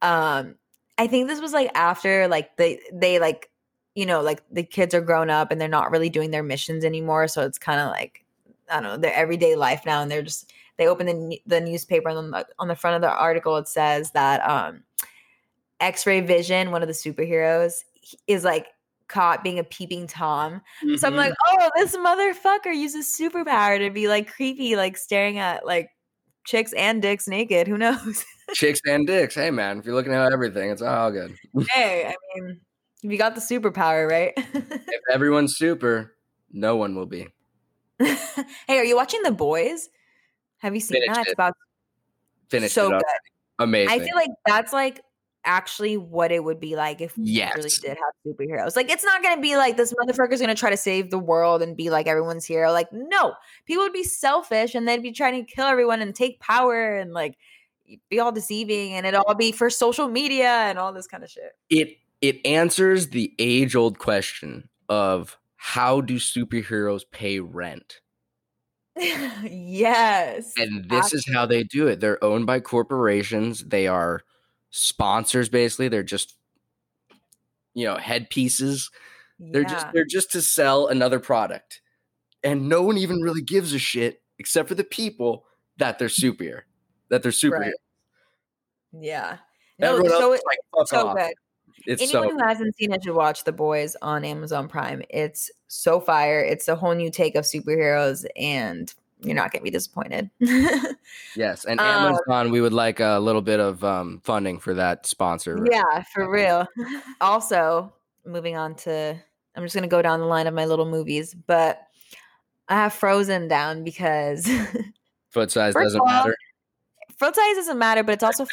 um i think this was like after like they they like you know like the kids are grown up and they're not really doing their missions anymore so it's kind of like i don't know their everyday life now and they're just they open the, the newspaper and on the, on the front of the article it says that um x-ray vision one of the superheroes is like caught being a peeping tom so I'm like, oh, this motherfucker uses superpower to be like creepy, like staring at like chicks and dicks naked. Who knows? chicks and dicks. Hey, man, if you're looking at everything, it's all good. hey, I mean, if you got the superpower, right? If everyone's super, no one will be. hey, are you watching The Boys? Have you seen Finished that? It's about Finished so it good. Amazing. I feel like that's like actually what it would be like if we really did have superheroes. Like it's not gonna be like this motherfucker's gonna try to save the world and be like everyone's hero. Like, no, people would be selfish and they'd be trying to kill everyone and take power and like be all deceiving and it all be for social media and all this kind of shit. it it answers the age old question of how do superheroes pay rent? yes. And this is how they do it. They're owned by corporations. They are sponsors basically. They're just you know, headpieces. They're just they're just to sell another product. And no one even really gives a shit except for the people that they're superior. That they're superheroes. yeah. No, Everyone else so is like fuck so off. good. It's Anyone so who hasn't seen it should watch The Boys on Amazon Prime. It's so fire. It's a whole new take of superheroes, and you're not gonna be disappointed. yes. And Um, Amazon, we would like a little bit of um, funding for that sponsor. right? yeah, for real. also, moving on to, I'm just gonna go down the line of my little movies, but I have Frozen down because Foot size doesn't all, matter. foot size doesn't matter, but it's also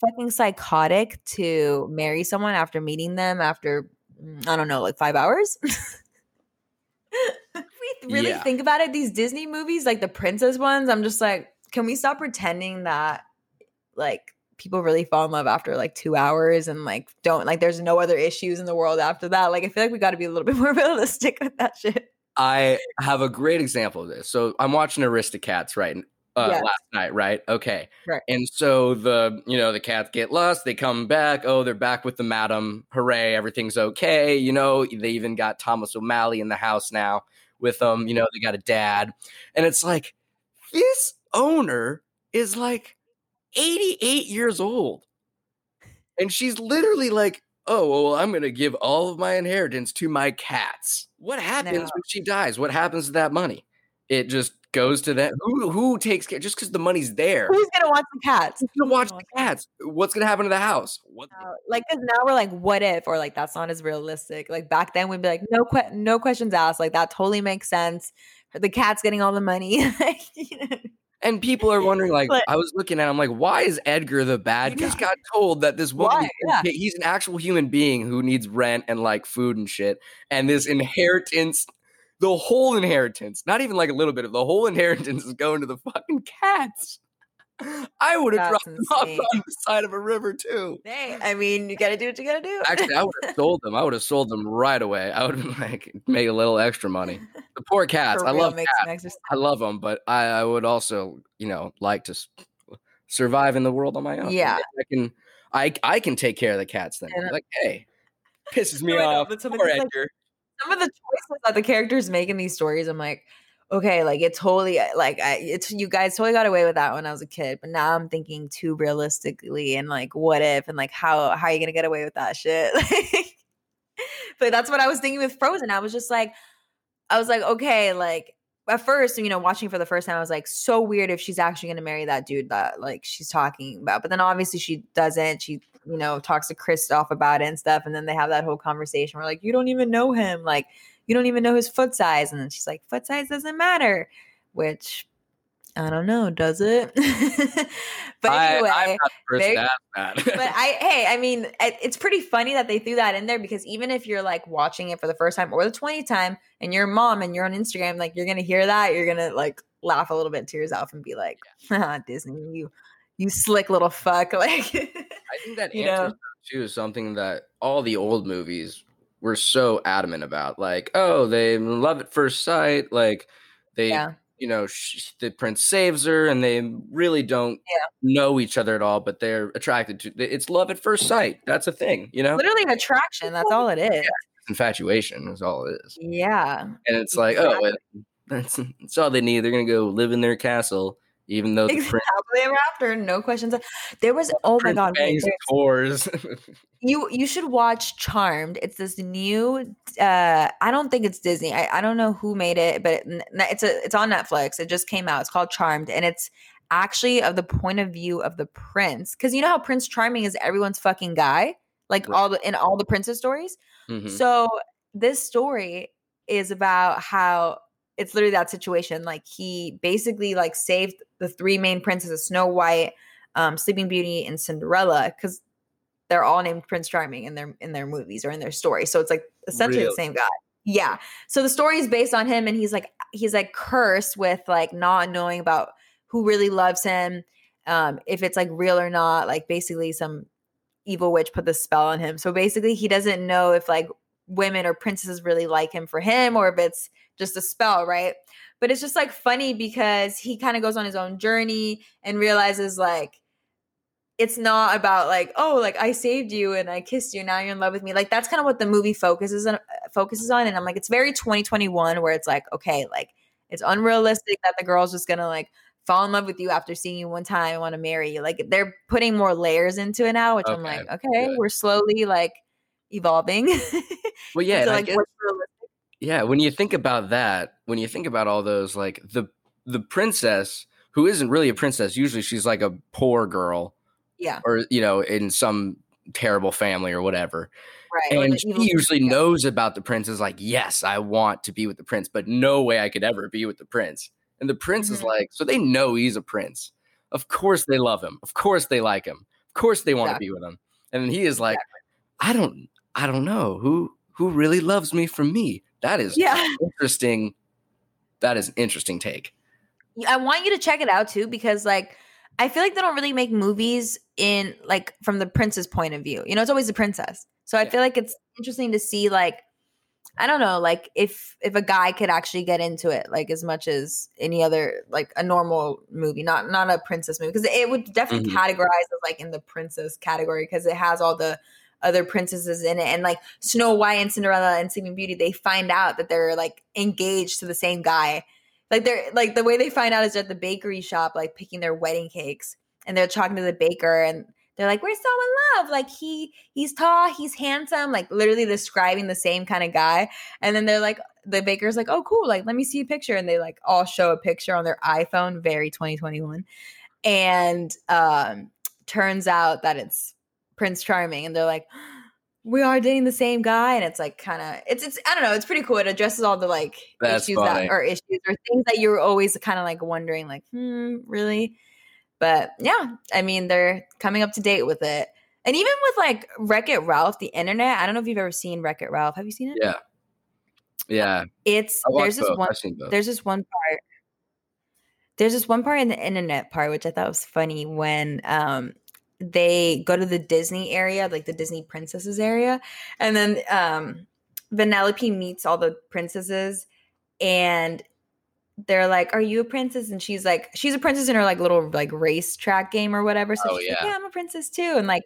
fucking psychotic to marry someone after meeting them after mm, I don't know, like five hours. if we really Yeah. think about it, these Disney movies, like the princess ones, I'm just like, can we stop pretending that like people really fall in love after like two hours and like don't like there's no other issues in the world after that? Like I feel like we got to be a little bit more realistic with that shit. I have a great example of this. So I'm watching Aristocats right uh, Yes. last night, right? Okay. Right. And so the you know the cats get lost. They come back. Oh, they're back with the madam. Hooray! Everything's okay. You know they even got Thomas O'Malley in the house now with them. You know they got a dad, and it's like this owner is like 88 years old, and she's literally like. Oh well, I'm gonna give all of my inheritance to my cats. What happens No. when she dies? What happens to that money? It just goes to that. Who who takes care? Just because the money's there, Who's gonna watch the cats? Who's gonna watch the cats? What's gonna happen to the house? What? Uh, like because now we're like what if or like that's not as realistic like back then we'd be like no que- no questions asked like that totally makes sense the cat's getting all the money you know. And people are wondering, like, But- I was looking at, I'm like, why is Edgar the bad? He just got told that this woman, Yeah. he's an actual human being who needs rent and like food and shit, and this inheritance, the whole inheritance, not even like a little bit of the whole inheritance is going to the fucking cats. I would have dropped them off on the side of a river too. hey i mean you gotta do what you gotta do Actually, I would have sold them. I would have sold them right away. I would have like make a little extra money. The poor cats. For I real, love cats. I love them, but I, I would also, you know, like to survive in the world on my own. Yeah. I can, I, I can take care of the cats. Then, uh, like, hey, pisses me know, off. but Poor these, like, Edgar. Some of the choices that the characters make in these stories i'm like okay like it totally uh, like I, it's you guys totally got away with that when i was a kid but now i'm thinking too realistically and like what if and like how how are you gonna get away with that shit but that's what I was thinking with Frozen. I was just like, I was like, okay, like at first, you know, watching for the first time, I was like, so weird if she's actually gonna marry that dude that like she's talking about. But then obviously she doesn't. She, you know, talks to Kristoff about it and stuff. And then they have that whole conversation where like, you don't even know him, like you don't even know his foot size. And then she's like, foot size doesn't matter, which I don't know, does it? but anyway, I, I'm not the person very- to ask that. but I, hey, I mean, it- it's pretty funny that they threw that in there because even if you're like watching it for the first time or the 20th time and you're a mom and you're on Instagram, like you're going to hear that, you're going to like laugh a little bit to yourself and be like, "Haha, Disney, you, you slick little fuck. Like, I think that you answer know? too is something that all the old movies were so adamant about. Like, oh, they love at first sight. Like, they, yeah, you know, sh- the prince saves her, and they really don't Yeah. know each other at all, but they're attracted to. It's love at first sight. That's a thing, you know. literally an attraction. That's all it is. Infatuation is all it is, Yeah. and it's like, oh, it, that's, that's all they need. They're gonna go live in their castle, even though the Exactly. ever after. No questions. There was, oh my God. wait, whores. You you should watch Charmed. It's this new. uh I don't think it's Disney. I, I don't know who made it, but it, it's a it's on Netflix. It just came out. It's called Charmed, and it's actually of the point of view of the prince. Because you know how Prince Charming is everyone's fucking guy, like Right. all the in all the princess stories. Mhm. So this story is about how it's literally that situation. Like he basically like saved the three main princesses: Snow White, um, Sleeping Beauty, and Cinderella, because they're all named Prince Charming in their in their movies or in their story. So it's like essentially the same guy. Yeah. So the story is based on him, and he's like he's like cursed with like not knowing about who really loves him, um, if it's like real or not. Like basically some evil witch put the spell on him. So basically he doesn't know if like women or princesses really like him for him or if it's just a spell, right? But it's just like funny because he kind of goes on his own journey and realizes like it's not about like oh like I saved you and I kissed you now you're in love with me like that's kind of what the movie focuses on uh, focuses on and I'm like it's very 2021 where it's like okay like it's unrealistic that the girl's just gonna like fall in love with you after seeing you one time and want to marry you like they're putting more layers into it now which I'm like okay good. we're slowly like evolving well, yeah, into, like guess- what's realistic. Yeah, when you think about that, when you think about all those, like the the princess who isn't really a princess, usually she's like a poor girl, yeah or you know, in some terrible family or whatever. right And she usually yeah. knows about the prince. Is like, yes, I want to be with the prince, but no way I could ever be with the prince. And the prince is Mhm. like, so they know he's a prince. Of course they love him. Of course they like him. Of course they want to be with him. And then he is like, I don't, I don't know who who really loves me from me. That is yeah interesting. That is an interesting take. I want you to check it out too because like I feel like they don't really make movies in like from the prince's point of view. You know, it's always the princess. So I Yeah. feel like it's interesting to see like I don't know, like if if a guy could actually get into it like as much as any other like a normal movie, not not a princess movie because it would definitely Mhm. categorize as like in the princess category because it has all the other princesses in it. And like Snow White and Cinderella and Sleeping Beauty they find out that they're like engaged to the same guy. Like they're like the way they find out is at the bakery shop like picking their wedding cakes and they're talking to the baker and they're like we're so in love. Like he he's tall he's handsome like literally describing the same kind of guy. And then they're like the baker's like oh cool. Like let me see a picture. And they like all show a picture on their iphone very 2021 and um turns out that it's prince charming and they're like we are dating the same guy and it's like kind of it's it's i don't know it's pretty cool it addresses all the like That's issues funny. that are issues or things that you're always kind of like wondering like hmm really but yeah i mean they're coming up to date with it and even with like wreck it ralph the internet i don't know if you've ever seen wreck it ralph have you seen it Yeah. Yeah. it's there's this both. one I've seen both. there's this one part there's this one part in the internet part which i thought was funny when um they go to the disney area like the disney princesses area and then um vanellope meets all the princesses and they're like are you a princess and she's like she's a princess in her like little like race track game or whatever so Oh, she's like yeah. yeah i'm a princess too and like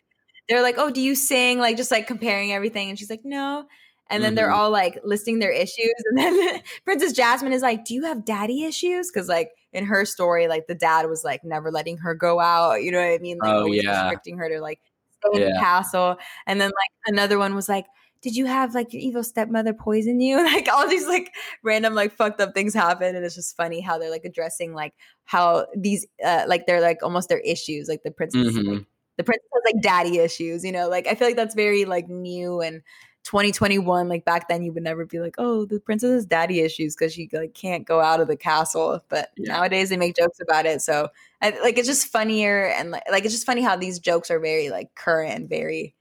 they're like oh do you sing like just like comparing everything and she's like no and then they're Mhm. all like listing their issues and then princess jasmine is like do you have daddy issues because like in her story like the dad was like never letting her go out you know what i mean like Oh, always yeah. restricting her to like stay in the castle and then like another one was like did you have like your evil stepmother poison you? Like all these like random like fucked up things happen, and it's just funny how they're like addressing like how these uh like they're like almost their issues, like the princess, Mhm. like, the princess has like daddy issues, you know. Like I feel like that's very like new and 2021. Like back then, you would never be like, oh, the princess has daddy issues because she like can't go out of the castle. But Yeah. nowadays they make jokes about it, so I, like it's just funnier and like, like it's just funny how these jokes are very like current and very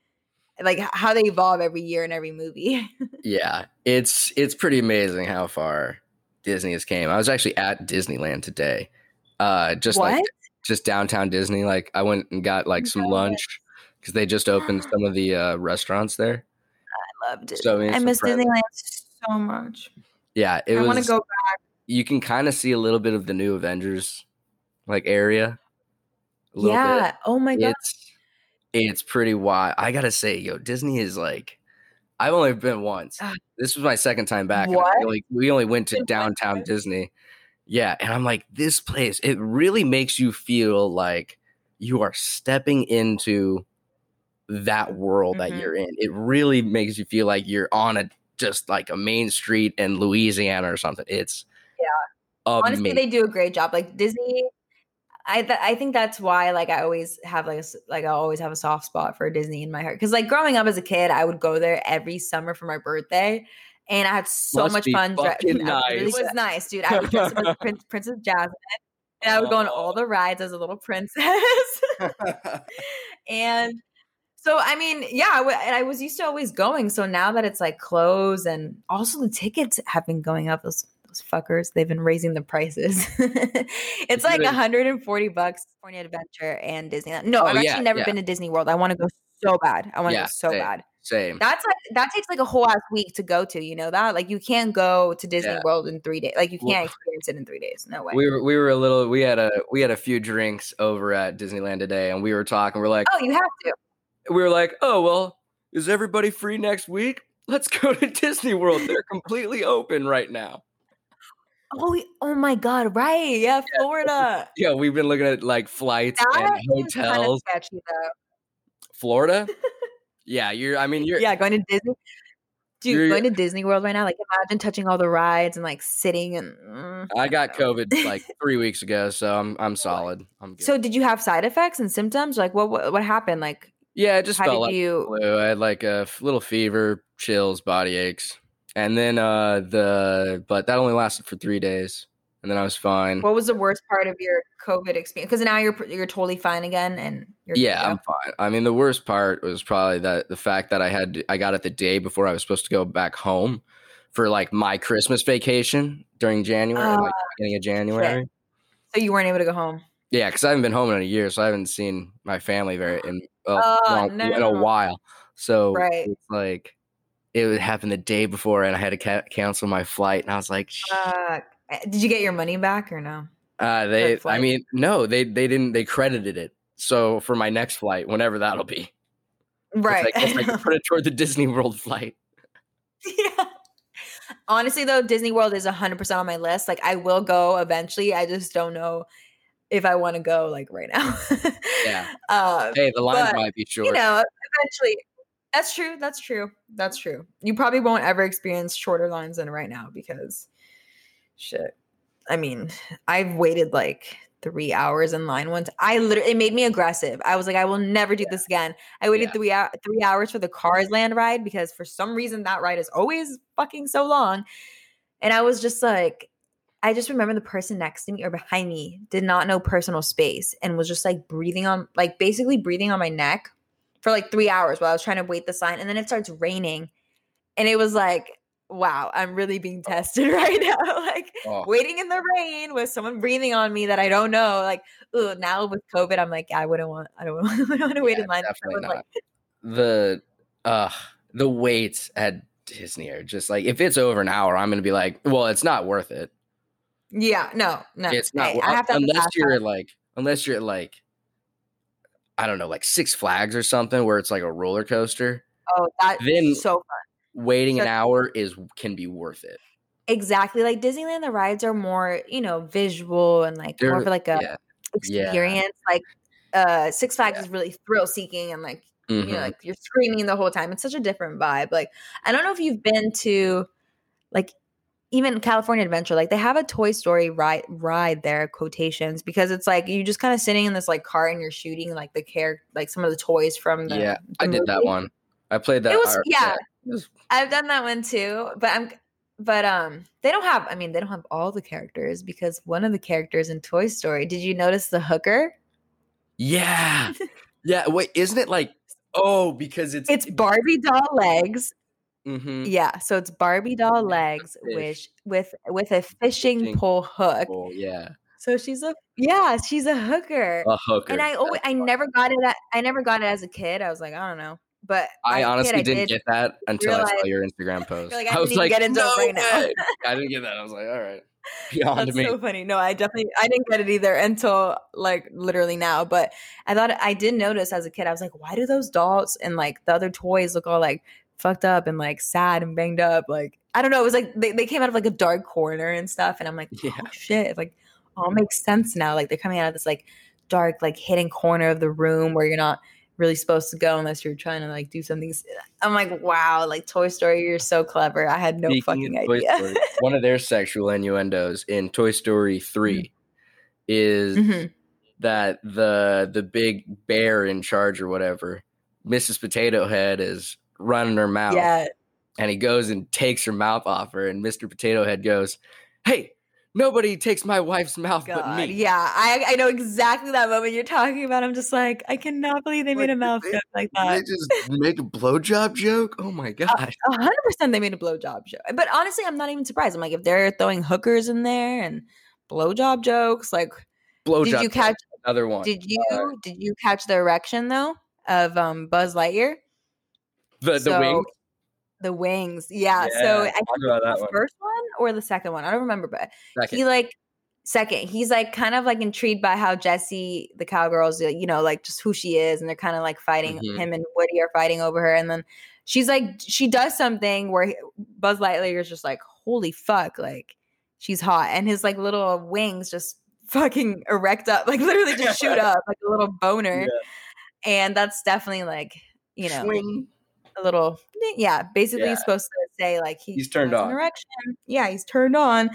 like how they evolve every year in every movie. Yeah, it's it's pretty amazing how far Disney has came. I was actually at Disneyland today, uh, just what? like just downtown Disney. Like I went and got like some No. lunch because they just opened some of the uh, restaurants there. I love Disney. So, I mean, I some miss Disneyland so much. Yeah, it I want to go back. You can kind of see a little bit of the new Avengers like area. A Yeah. bit. Oh my god. It's it's pretty wild. I gotta say, yo, Disney is like. I've only been once. This was my second time back. What? Like we only went to downtown? Disney. Yeah, and I'm like, this place. It really makes you feel like you are stepping into that world that Mhm. you're in. It really makes you feel like you're on a just like a main street in Louisiana or something. It's Yeah. yeah, Honestly, they do a great job. Like Disney, I th- I think that's why like I always have like a, like I always have a soft spot for Disney in my heart because like growing up as a kid, I would go there every summer for my birthday. And I had so Must much fun. dre- fucking It really was nice, dude. I would dress up as Prin- Princess Jasmine, and I would go on all the rides as a little princess. and so I mean, yeah, I, w- and I was used to always going. So now that it's like closed, and also the tickets have been going up. Those those fuckers, they've been raising the prices. it's like 140 bucks California Adventure and Disneyland. No, Oh, I've yeah, actually never yeah. been to Disney World. I want to go so bad. I want to Yeah, go so same. bad. Same. That's like that takes like a whole ass week to go to. You know that? Like you can't go to Disney. World in three days. Like you can't experience it in three days. No way. we were we were a little we had a we had a few drinks over at Disneyland today and we were talking we're like oh, you have to. We were like oh well is everybody free next week let's go to Disney World they're completely open right now Oh, oh my god! Right? Yeah, Florida. yeah we've been looking at like flights That and is kind of hotels sketchy. Florida yeah you're I mean you're Yeah, going to Disney. Dude, going to Disney World right now, like imagine touching all the rides and like sitting and. mm. I got COVID like three weeks ago so I'm I'm solid I'm good So, did you have side effects and symptoms? Like, what what, what happened? Like, yeah it just how felt like you? flu. I had like a little fever, chills, body aches, and then uh the but that only lasted for three days, and then I was fine. What was the worst part of your COVID experience? Because now you're you're totally fine again, and you're yeah. I'm fine. I mean, the worst part was probably that the fact that I had I got it the day before I was supposed to go back home for like my Christmas vacation during January, Ah, like beginning of January. so you weren't able to go home. Yeah, because I haven't been home in a year, so I haven't seen my family very in a, Oh, long- in a while. So Right. it's like it would happen the day before, and I had to ca- cancel my flight, and I was like, Uh, did you get your money back or no? uh, they. I mean, no, they they didn't. They credited it. So for my next flight, whenever that'll be, it's Right. like, it's like put it toward the Disney World flight. yeah. Honestly, though, Disney World is 100% on my list. Like, I will go eventually. I just don't know if I want to go, like, right now. Yeah. Uh, Hey, the line But, might be short. you know, eventually. That's true. That's true. That's true. You probably won't ever experience shorter lines than right now because shit. I mean, I've waited like three hours in line once. I literally it made me aggressive. I was like, I will never do this again. I waited Yeah. three hour, three hours for the Cars Land ride because for some reason that ride is always fucking so long. And I was just like, I just remember the person next to me or behind me did not know personal space and was just like breathing on, like basically breathing on my neck for like three hours while I was trying to wait the sign. And then it starts raining. And it was like, wow, I'm really being tested right now. like Oh, waiting in the rain with someone breathing on me that I don't know. Like, ooh, now with COVID, I'm like, I wouldn't want, I don't, I don't want to wait yeah, in line. Definitely not. the uh the waits at Disney are just like if it's over an hour, I'm gonna be like, well, it's not worth it. Yeah, no, no. It's not Hey, I have to unless you're at, like unless you're at like I don't know, like Six Flags or something where it's like a roller coaster. Oh, that then- so fun. Waiting an hour is can be worth it. Exactly. Like Disneyland, the rides are more, you know, visual and like more They're- of like a yeah. Yeah. experience. Like uh Six Flags is really thrill seeking and like you know Mhm. like you're screaming the whole time. It's such a different vibe. Like I don't know if you've been to like even California Adventure, like they have a Toy Story ride ride there, quotations, because it's like you just kind of sitting in this like car and you're shooting like the care like some of the toys from the yeah, the I did that one. I played that. It was yeah, it was- I've done that one too, but I'm but um they don't have I mean they don't have all the characters because one of the characters in Toy Story, did you notice the hooker? yeah, yeah. Wait, isn't it like? Oh, because it's It's Barbie doll legs. Mhm. Yeah, so it's Barbie doll legs which with with a fishing Fishing pole hook. Oh, yeah, So she's a yeah, she's a hooker. a hooker. and I always That's I fun. never got it at, I never got it as a kid. I was like, I don't know. But I kid, honestly I didn't did- get that until I saw your Instagram post. like, I I was like, get into it no right now." way. I didn't get that. I was like, all right, beyond That's me. so funny. No, I definitely I didn't get it either until like literally now. But I thought I did notice as a kid. I was like, why do those dolls and like the other toys look all like fucked up and like sad and banged up? Like I don't know. It was like they, they came out of like a dark corner and stuff. And I'm like, Yeah. oh shit, like all makes sense now. Like they're coming out of this like dark like hidden corner of the room where you're not really supposed to go unless you're trying to like do something. I'm like, wow, like Toy Story, you're so clever. I had no Speaking fucking idea. Story, one of their sexual innuendos in Toy Story 3 is Mhm. that the the big bear in charge or whatever, Mrs. Potato Head is running her mouth. Yeah. And he goes and takes her mouth off her, and Mr. Potato Head goes, Hey, nobody takes my wife's mouth but me. yeah, I I know exactly that moment you're talking about. I'm just like, I cannot believe they made a mouth they- joke like Did They just make a blowjob joke? Oh my gosh. A hundred percent, they made a blowjob joke. But honestly, I'm not even surprised. I'm like, if they're throwing hookers in there and blowjob jokes, like, blowjob. did you catch? another one? Did you Uh, did you catch the erection though of um Buzz Lightyear? The the So, wing? The wings, yeah. so I think the one. first one or the second one, I don't remember, but Second. he like second he's like kind of like intrigued by how jessie the cowgirls you know like just who she is and they're kind of like fighting Mhm. him and woody are fighting over her and then she's like she does something where buzz lightyear is just like holy fuck like she's hot and his like little wings just fucking erect up like literally just shoot up like a little boner and that's definitely like you know Swing. A little yeah basically Yeah. supposed to say like he He's turned on. erection. Yeah he's turned on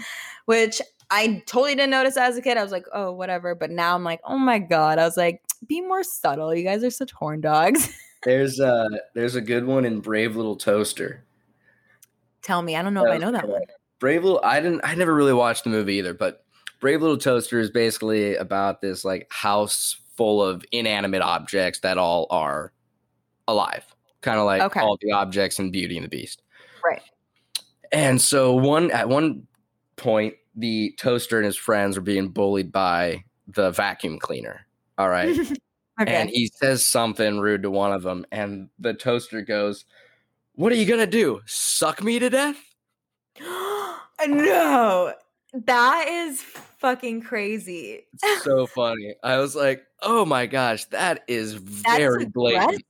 which i totally didn't notice as a kid. I was like oh whatever. But now i'm like oh my god. I was like be more subtle. You guys are such horn dogs. There's a there's a good one in Brave Little Toaster. tell me. I don't know if i know that one. Brave Little I didn't I never really watched the movie either, but Brave Little Toaster is basically about this like house full of inanimate objects that all are alive. Kind of like Okay. all the objects in Beauty and the Beast. Right. And so one at one point the toaster and his friends were being bullied by the vacuum cleaner. All right. okay and he says something rude to one of them, and the toaster goes, "What are you gonna do? Suck me to death?" no that is fucking crazy so funny. I was like, "Oh my gosh, that is That's very blatant,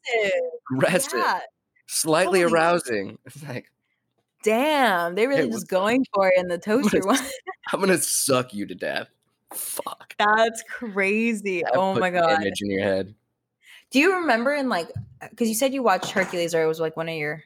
aggressive. Yeah. Oh slightly Holy- arousing." It's like, Damn, they really just going for it in the toaster one. "I'm gonna suck you to death." Fuck. That's crazy. That oh my god. Image in your head. Do you remember in like uh, because you said you watched Hercules or it was like one of your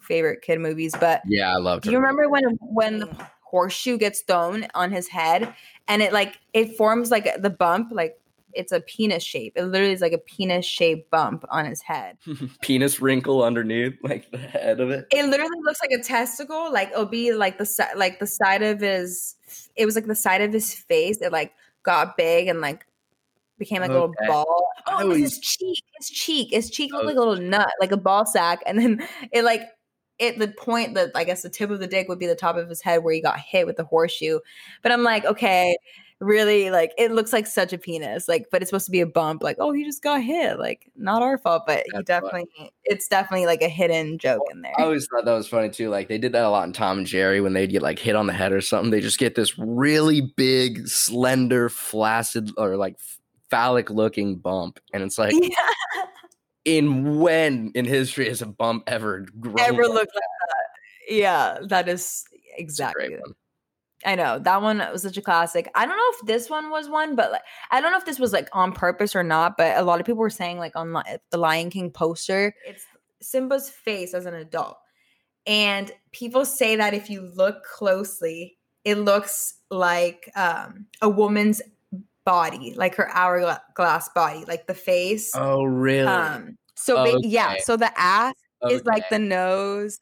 favorite kid movies, but Yeah, I loved do you remember when when the mm. Horseshoe gets thrown on his head and it like it forms like the bump like it's a penis shape. It literally is like a penis shaped bump on his head. Penis wrinkle underneath, like the head of it. It literally looks like a testicle. Like it'll be like the like the side of his. It was like the side of his face. It like got big and like became like a little ball. Oh, his cheek. His cheek. His cheek looked Oh. like a little nut, like a ball sack, and then it like it the point that I guess the tip of the dick would be the top of his head where he got hit with the horseshoe. But I'm like, okay, really, like it looks like such a penis, like, but it's supposed to be a bump. Like, oh, he just got hit. Like, not our fault, but he That's definitely, it's definitely like a hidden joke in there. I always thought that was funny too. Like they did that a lot in Tom and Jerry when they'd get like hit on the head or something. They just get this really big, slender, flaccid, or like phallic looking bump, and it's like, yeah, in when in history has a bump ever grown? ever like looked like that. Yeah, that is exactly. great one. I know that one was such a classic. I don't know if this one was one, but like, I don't know if this was like on purpose or not. But a lot of people were saying like on li- the Lion King poster, it's Simba's face as an adult, and people say that if you look closely, it looks like um, a woman's body, like her hourglass body, like the face. Oh, really? Um, so ba- yeah, so the ass is like the nose.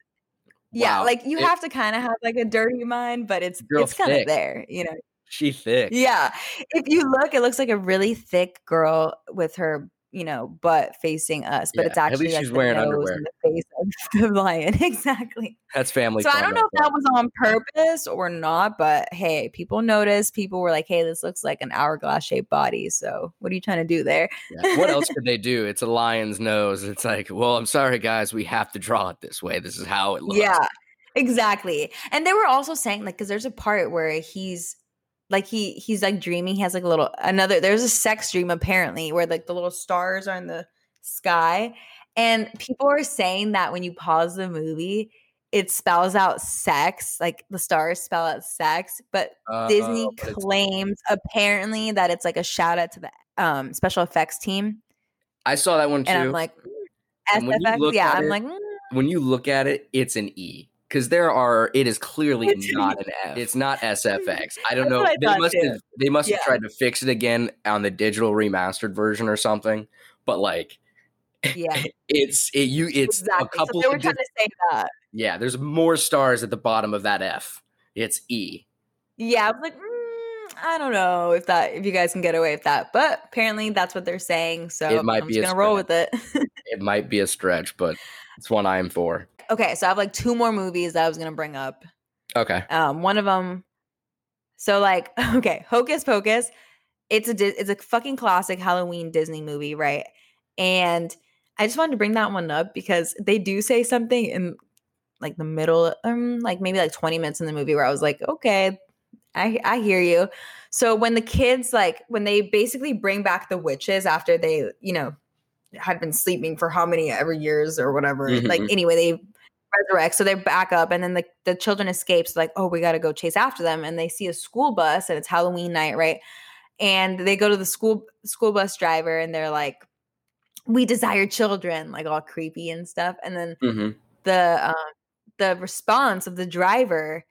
Yeah, like you It- have to kind of have like a dirty mind, but it's it's kind of there, you know. she thick. Yeah. If you look, it looks like a really thick girl with her, you know, butt facing us, but Yeah, it's at actually she's the wearing underwear. and the face of the lion. exactly. That's family. So I don't know if that was on purpose or not, but hey, people noticed. People were like, "Hey, this looks like an hourglass shaped body." So what are you trying to do there? there. Yeah. What else could they do? It's a lion's nose. It's like, well, I'm sorry, guys. We have to draw it this way. This is how it looks. Yeah, exactly. And they were also saying like, because there's a part where he's like he he's like dreaming. He has like a little another. There's a sex dream apparently where like the little stars are in the sky, and people are saying that when you pause the movie. It spells out sex, like the stars spell out sex, but Uh, Disney but claims apparently that it's like a shout out to the um, special effects team, I saw that one too. and I'm like, And when you SFX, yeah, I'm it, like, mm, when you look at it, it's an E. Because there are, it is clearly not an F. It's not SFX. I don't know. I They must too. have. They must have tried to fix it again on the digital remastered version or something. But like, yeah, it's it. You. It's exactly. a couple. so they were of trying to say that. yeah, there's more stars at the bottom of that F. It's E. Yeah, I was like, mm, I don't know if that if you guys can get away with that, but apparently that's what they're saying. So It might I'm be just gonna roll with it. It might be a stretch, but it's one I am for. Okay, so I have like two more movies that I was gonna bring up. Okay. Um, one of them. So like, okay, Hocus Pocus. It's a it's a fucking classic Halloween Disney movie, right? And I just wanted to bring that one up because they do say something in like the middle, um, like maybe like 20 minutes in the movie where I was like, okay, I I hear you. So when the kids like when they basically bring back the witches after they, you know, had been sleeping for how many ever years or whatever. Like Mhm. anyway, they resurrect. So they're back up, and then the, the children escape. So like, oh, we got to go chase after them. And they see a school bus, and it's Halloween night, right? And they go to the school school bus driver, and they're like, "We desire children," like all creepy and stuff. And then hmm the um, the response of the driver,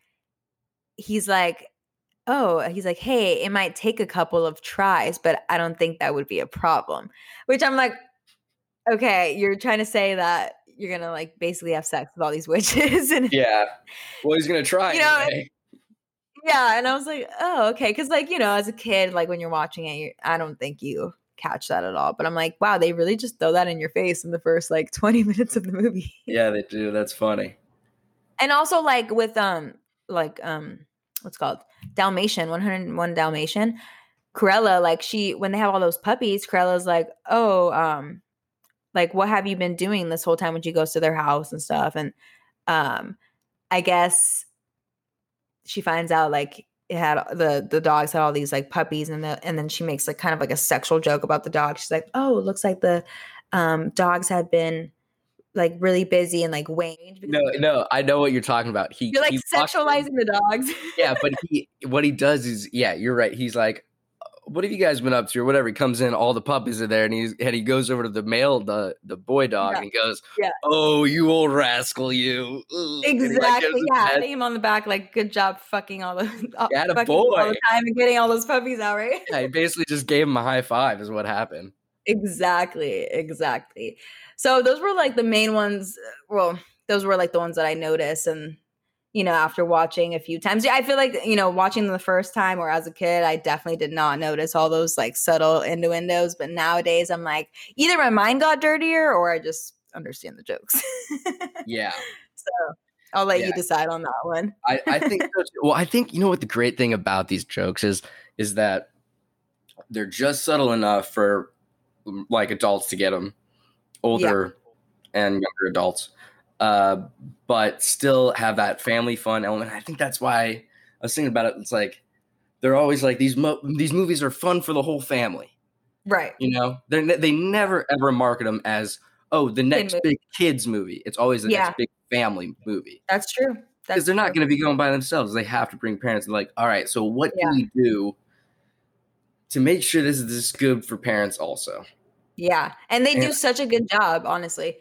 he's like, "Oh, he's like, hey, it might take a couple of tries, but I don't think that would be a problem." Which I'm like, okay, you're trying to say that you're gonna like basically have sex with all these witches and Yeah. Well, he's gonna try. You know, anyway. yeah and i was like oh okay because like you know as a kid like when you're watching it you, i don't think you catch that at all but i'm like wow they really just throw that in your face in the first like 20 minutes of the movie yeah, they do. That's funny. and also like with um like um what's called dalmatian 101 dalmatian Cruella, like she when they have all those puppies Cruella's like oh um like what have you been doing this whole time when she goes to their house and stuff and um i guess she finds out like it had the the dogs had all these like puppies and the and then she makes like kind of like a sexual joke about the dog she's like oh it looks like the um dogs have been like really busy and like waned No, no, I know what you're talking about. He you're like sexualizing the dogs yeah, but he what he does is yeah, you're right. He's like, what have you guys been up to or whatever? He comes in, all the puppies are there, and he's and he goes over to the male, the the boy dog, Yeah. and he goes, Yeah. oh, you old rascal, you. Ugh," and like, Exactly. Yeah. Patting him on the back, like, good job fucking all the fucking all the time and getting all those puppies out, right? yeah, he basically just gave him a high five, is what happened. Exactly. Exactly. So those were like the main ones. uh, Well, those were like the ones that I noticed and you know, after watching a few times. I feel like, you know, watching them the first time or as a kid, I definitely did not notice all those like subtle innuendos. But nowadays I'm like, either my mind got dirtier or I just understand the jokes. Yeah. so I'll let Yeah. you decide on that one. I, I think well, I think you know what the great thing about these jokes is is that they're just subtle enough for like adults to get them, older and younger adults, uh, but still have that family fun element. I think that's why I was thinking about it. It's like they're always like these mo- these movies are fun for the whole family. Right. You know, they they never ever market them as oh the next big kids movie. It's always the Yeah. next big family movie. That's true. because they're not going to be going by themselves. They have to bring parents. And like, all right, so what Yeah. can we do to make sure this is this is good for parents also? Yeah, and they do such a good job, honestly,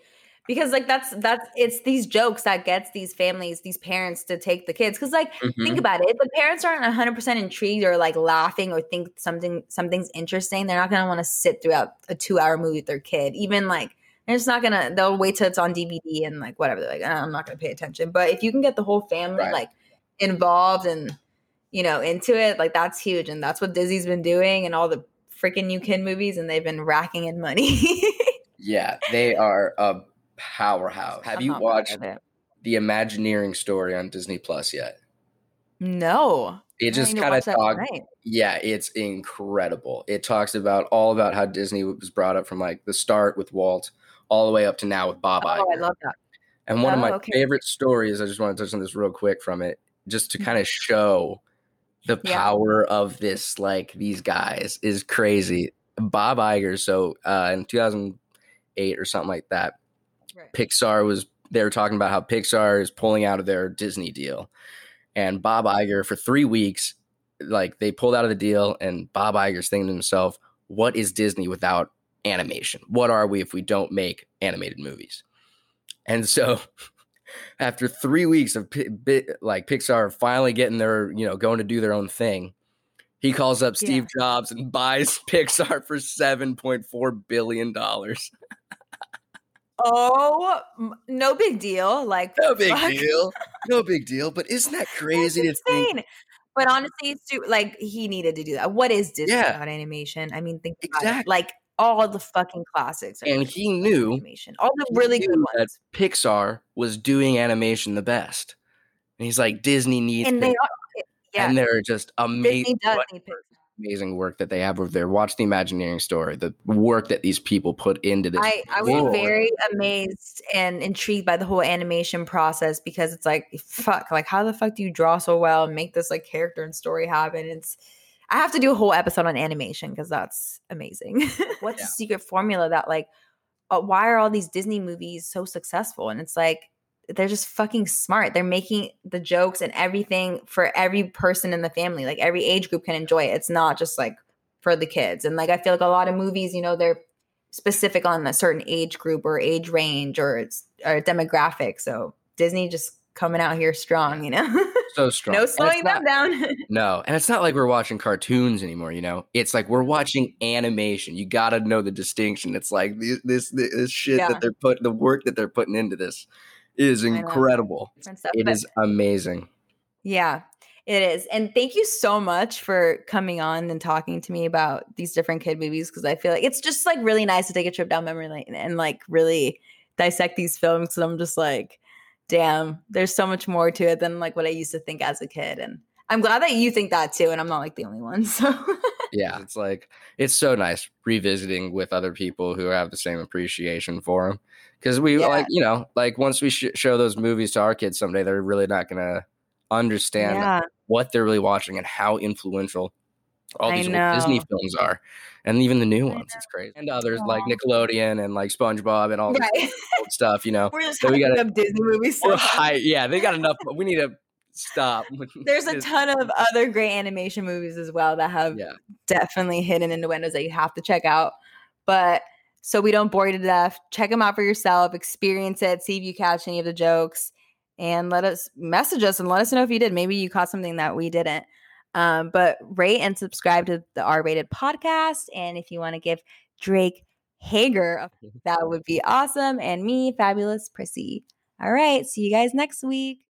because like that's that's it's these jokes that gets these families, these parents to take the kids. Because like Mhm. think about it, if the parents aren't one hundred percent intrigued or like laughing or think something something's interesting, they're not gonna want to sit throughout a two hour movie with their kid. Even like they're just not gonna. They'll wait till it's on DVD and like whatever. They're like, "Ah, I'm not gonna pay attention. But if you can get the whole family Right. like involved and you know into it, like that's huge, and that's what Disney's been doing and all the freaking new kid movies, and they've been racking in money. Yeah, they are a powerhouse. Have I'm you watched the Imagineering story on Disney Plus yet? No. It just kind of talks. Yeah, it's incredible. It talks about all about how Disney was brought up from like the start with Walt all the way up to now with Bob Oh, I love that. And one of Oh, my okay. favorite stories, I just want to touch on this real quick from it, just to kind of show the Yeah. power of this, like these guys is crazy. Bob Iger, so uh, in 2008 or something like that, Right. Pixar was, they were talking about how Pixar is pulling out of their Disney deal. And Bob Iger, for three weeks, like they pulled out of the deal, and Bob Iger's thinking to himself, what is Disney without animation? What are we if we don't make animated movies? And so, after three weeks of like Pixar finally getting their, you know, going to do their own thing, he calls up Steve Jobs and buys Pixar for seven point four billion dollars. Oh, no big deal. Like No big fuck. deal. No big deal. But isn't that crazy to think? insane. But honestly, like he needed to do that. What is Disney Yeah. without animation? I mean, think about it. Exactly. Like all the fucking classics. And he knew animation. All the really good ones. Pixar was doing animation the best. And he's like, Disney needs And they are. Eh, yeah. And they're just Disney amazing. does need Pixar. Amazing work that they have over there. Watch the Imagineering story, the work that these people put into this. I, I was world. very amazed and intrigued by the whole animation process because it's like fuck like how the fuck do you draw so well and make this like character and story happen it's i have to do a whole episode on animation because that's amazing what's Yeah. the secret formula that like uh, why are all these disney movies so successful and it's like they're just fucking smart they're making the jokes and everything for every person in the family like every age group can enjoy it it's not just like for the kids and like i feel like a lot of movies you know they're specific on a certain age group or age range or it's or demographic. So Disney just coming out here strong, you know. so strong. no slowing them not- down. No, and it's not like we're watching cartoons anymore. You know, it's like we're watching animation. You got to know the distinction. It's like this this, this shit Yeah. that they're put the work that they're putting into this is incredible. It amazing. Yeah, it is. And thank you so much for coming on and talking to me about these different kid movies because I feel like it's just like really nice to take a trip down memory lane and like really dissect these films because I'm just like, damn, there's so much more to it than like what I used to think as a kid. And I'm glad that you think that too. And I'm not like the only one. So Yeah, it's like it's so nice revisiting with other people who have the same appreciation for them. Because we Yeah. like, you know, like once we sh- show those movies to our kids someday, they're really not gonna understand yeah, what they're really watching and how influential all these old Disney films are, and even the new ones. It's crazy, and others Aw. like Nickelodeon and like SpongeBob and all this right. stuff. You know, We're just So we up Disney movies. so right? Yeah, they got enough. We need to stop. There's a ton of other great animation movies as well that have Yeah, definitely hidden in the windows that you have to check out. But so we don't bore you to death, check them out for yourself, experience it, see if you catch any of the jokes, and let us message us and let us know if you did. Maybe you caught something that we didn't. Um, but rate and subscribe to the R rated podcast. And if you want to give Drake Hagar, that would be awesome. And me, fabulous Prissy. All right. See you guys next week.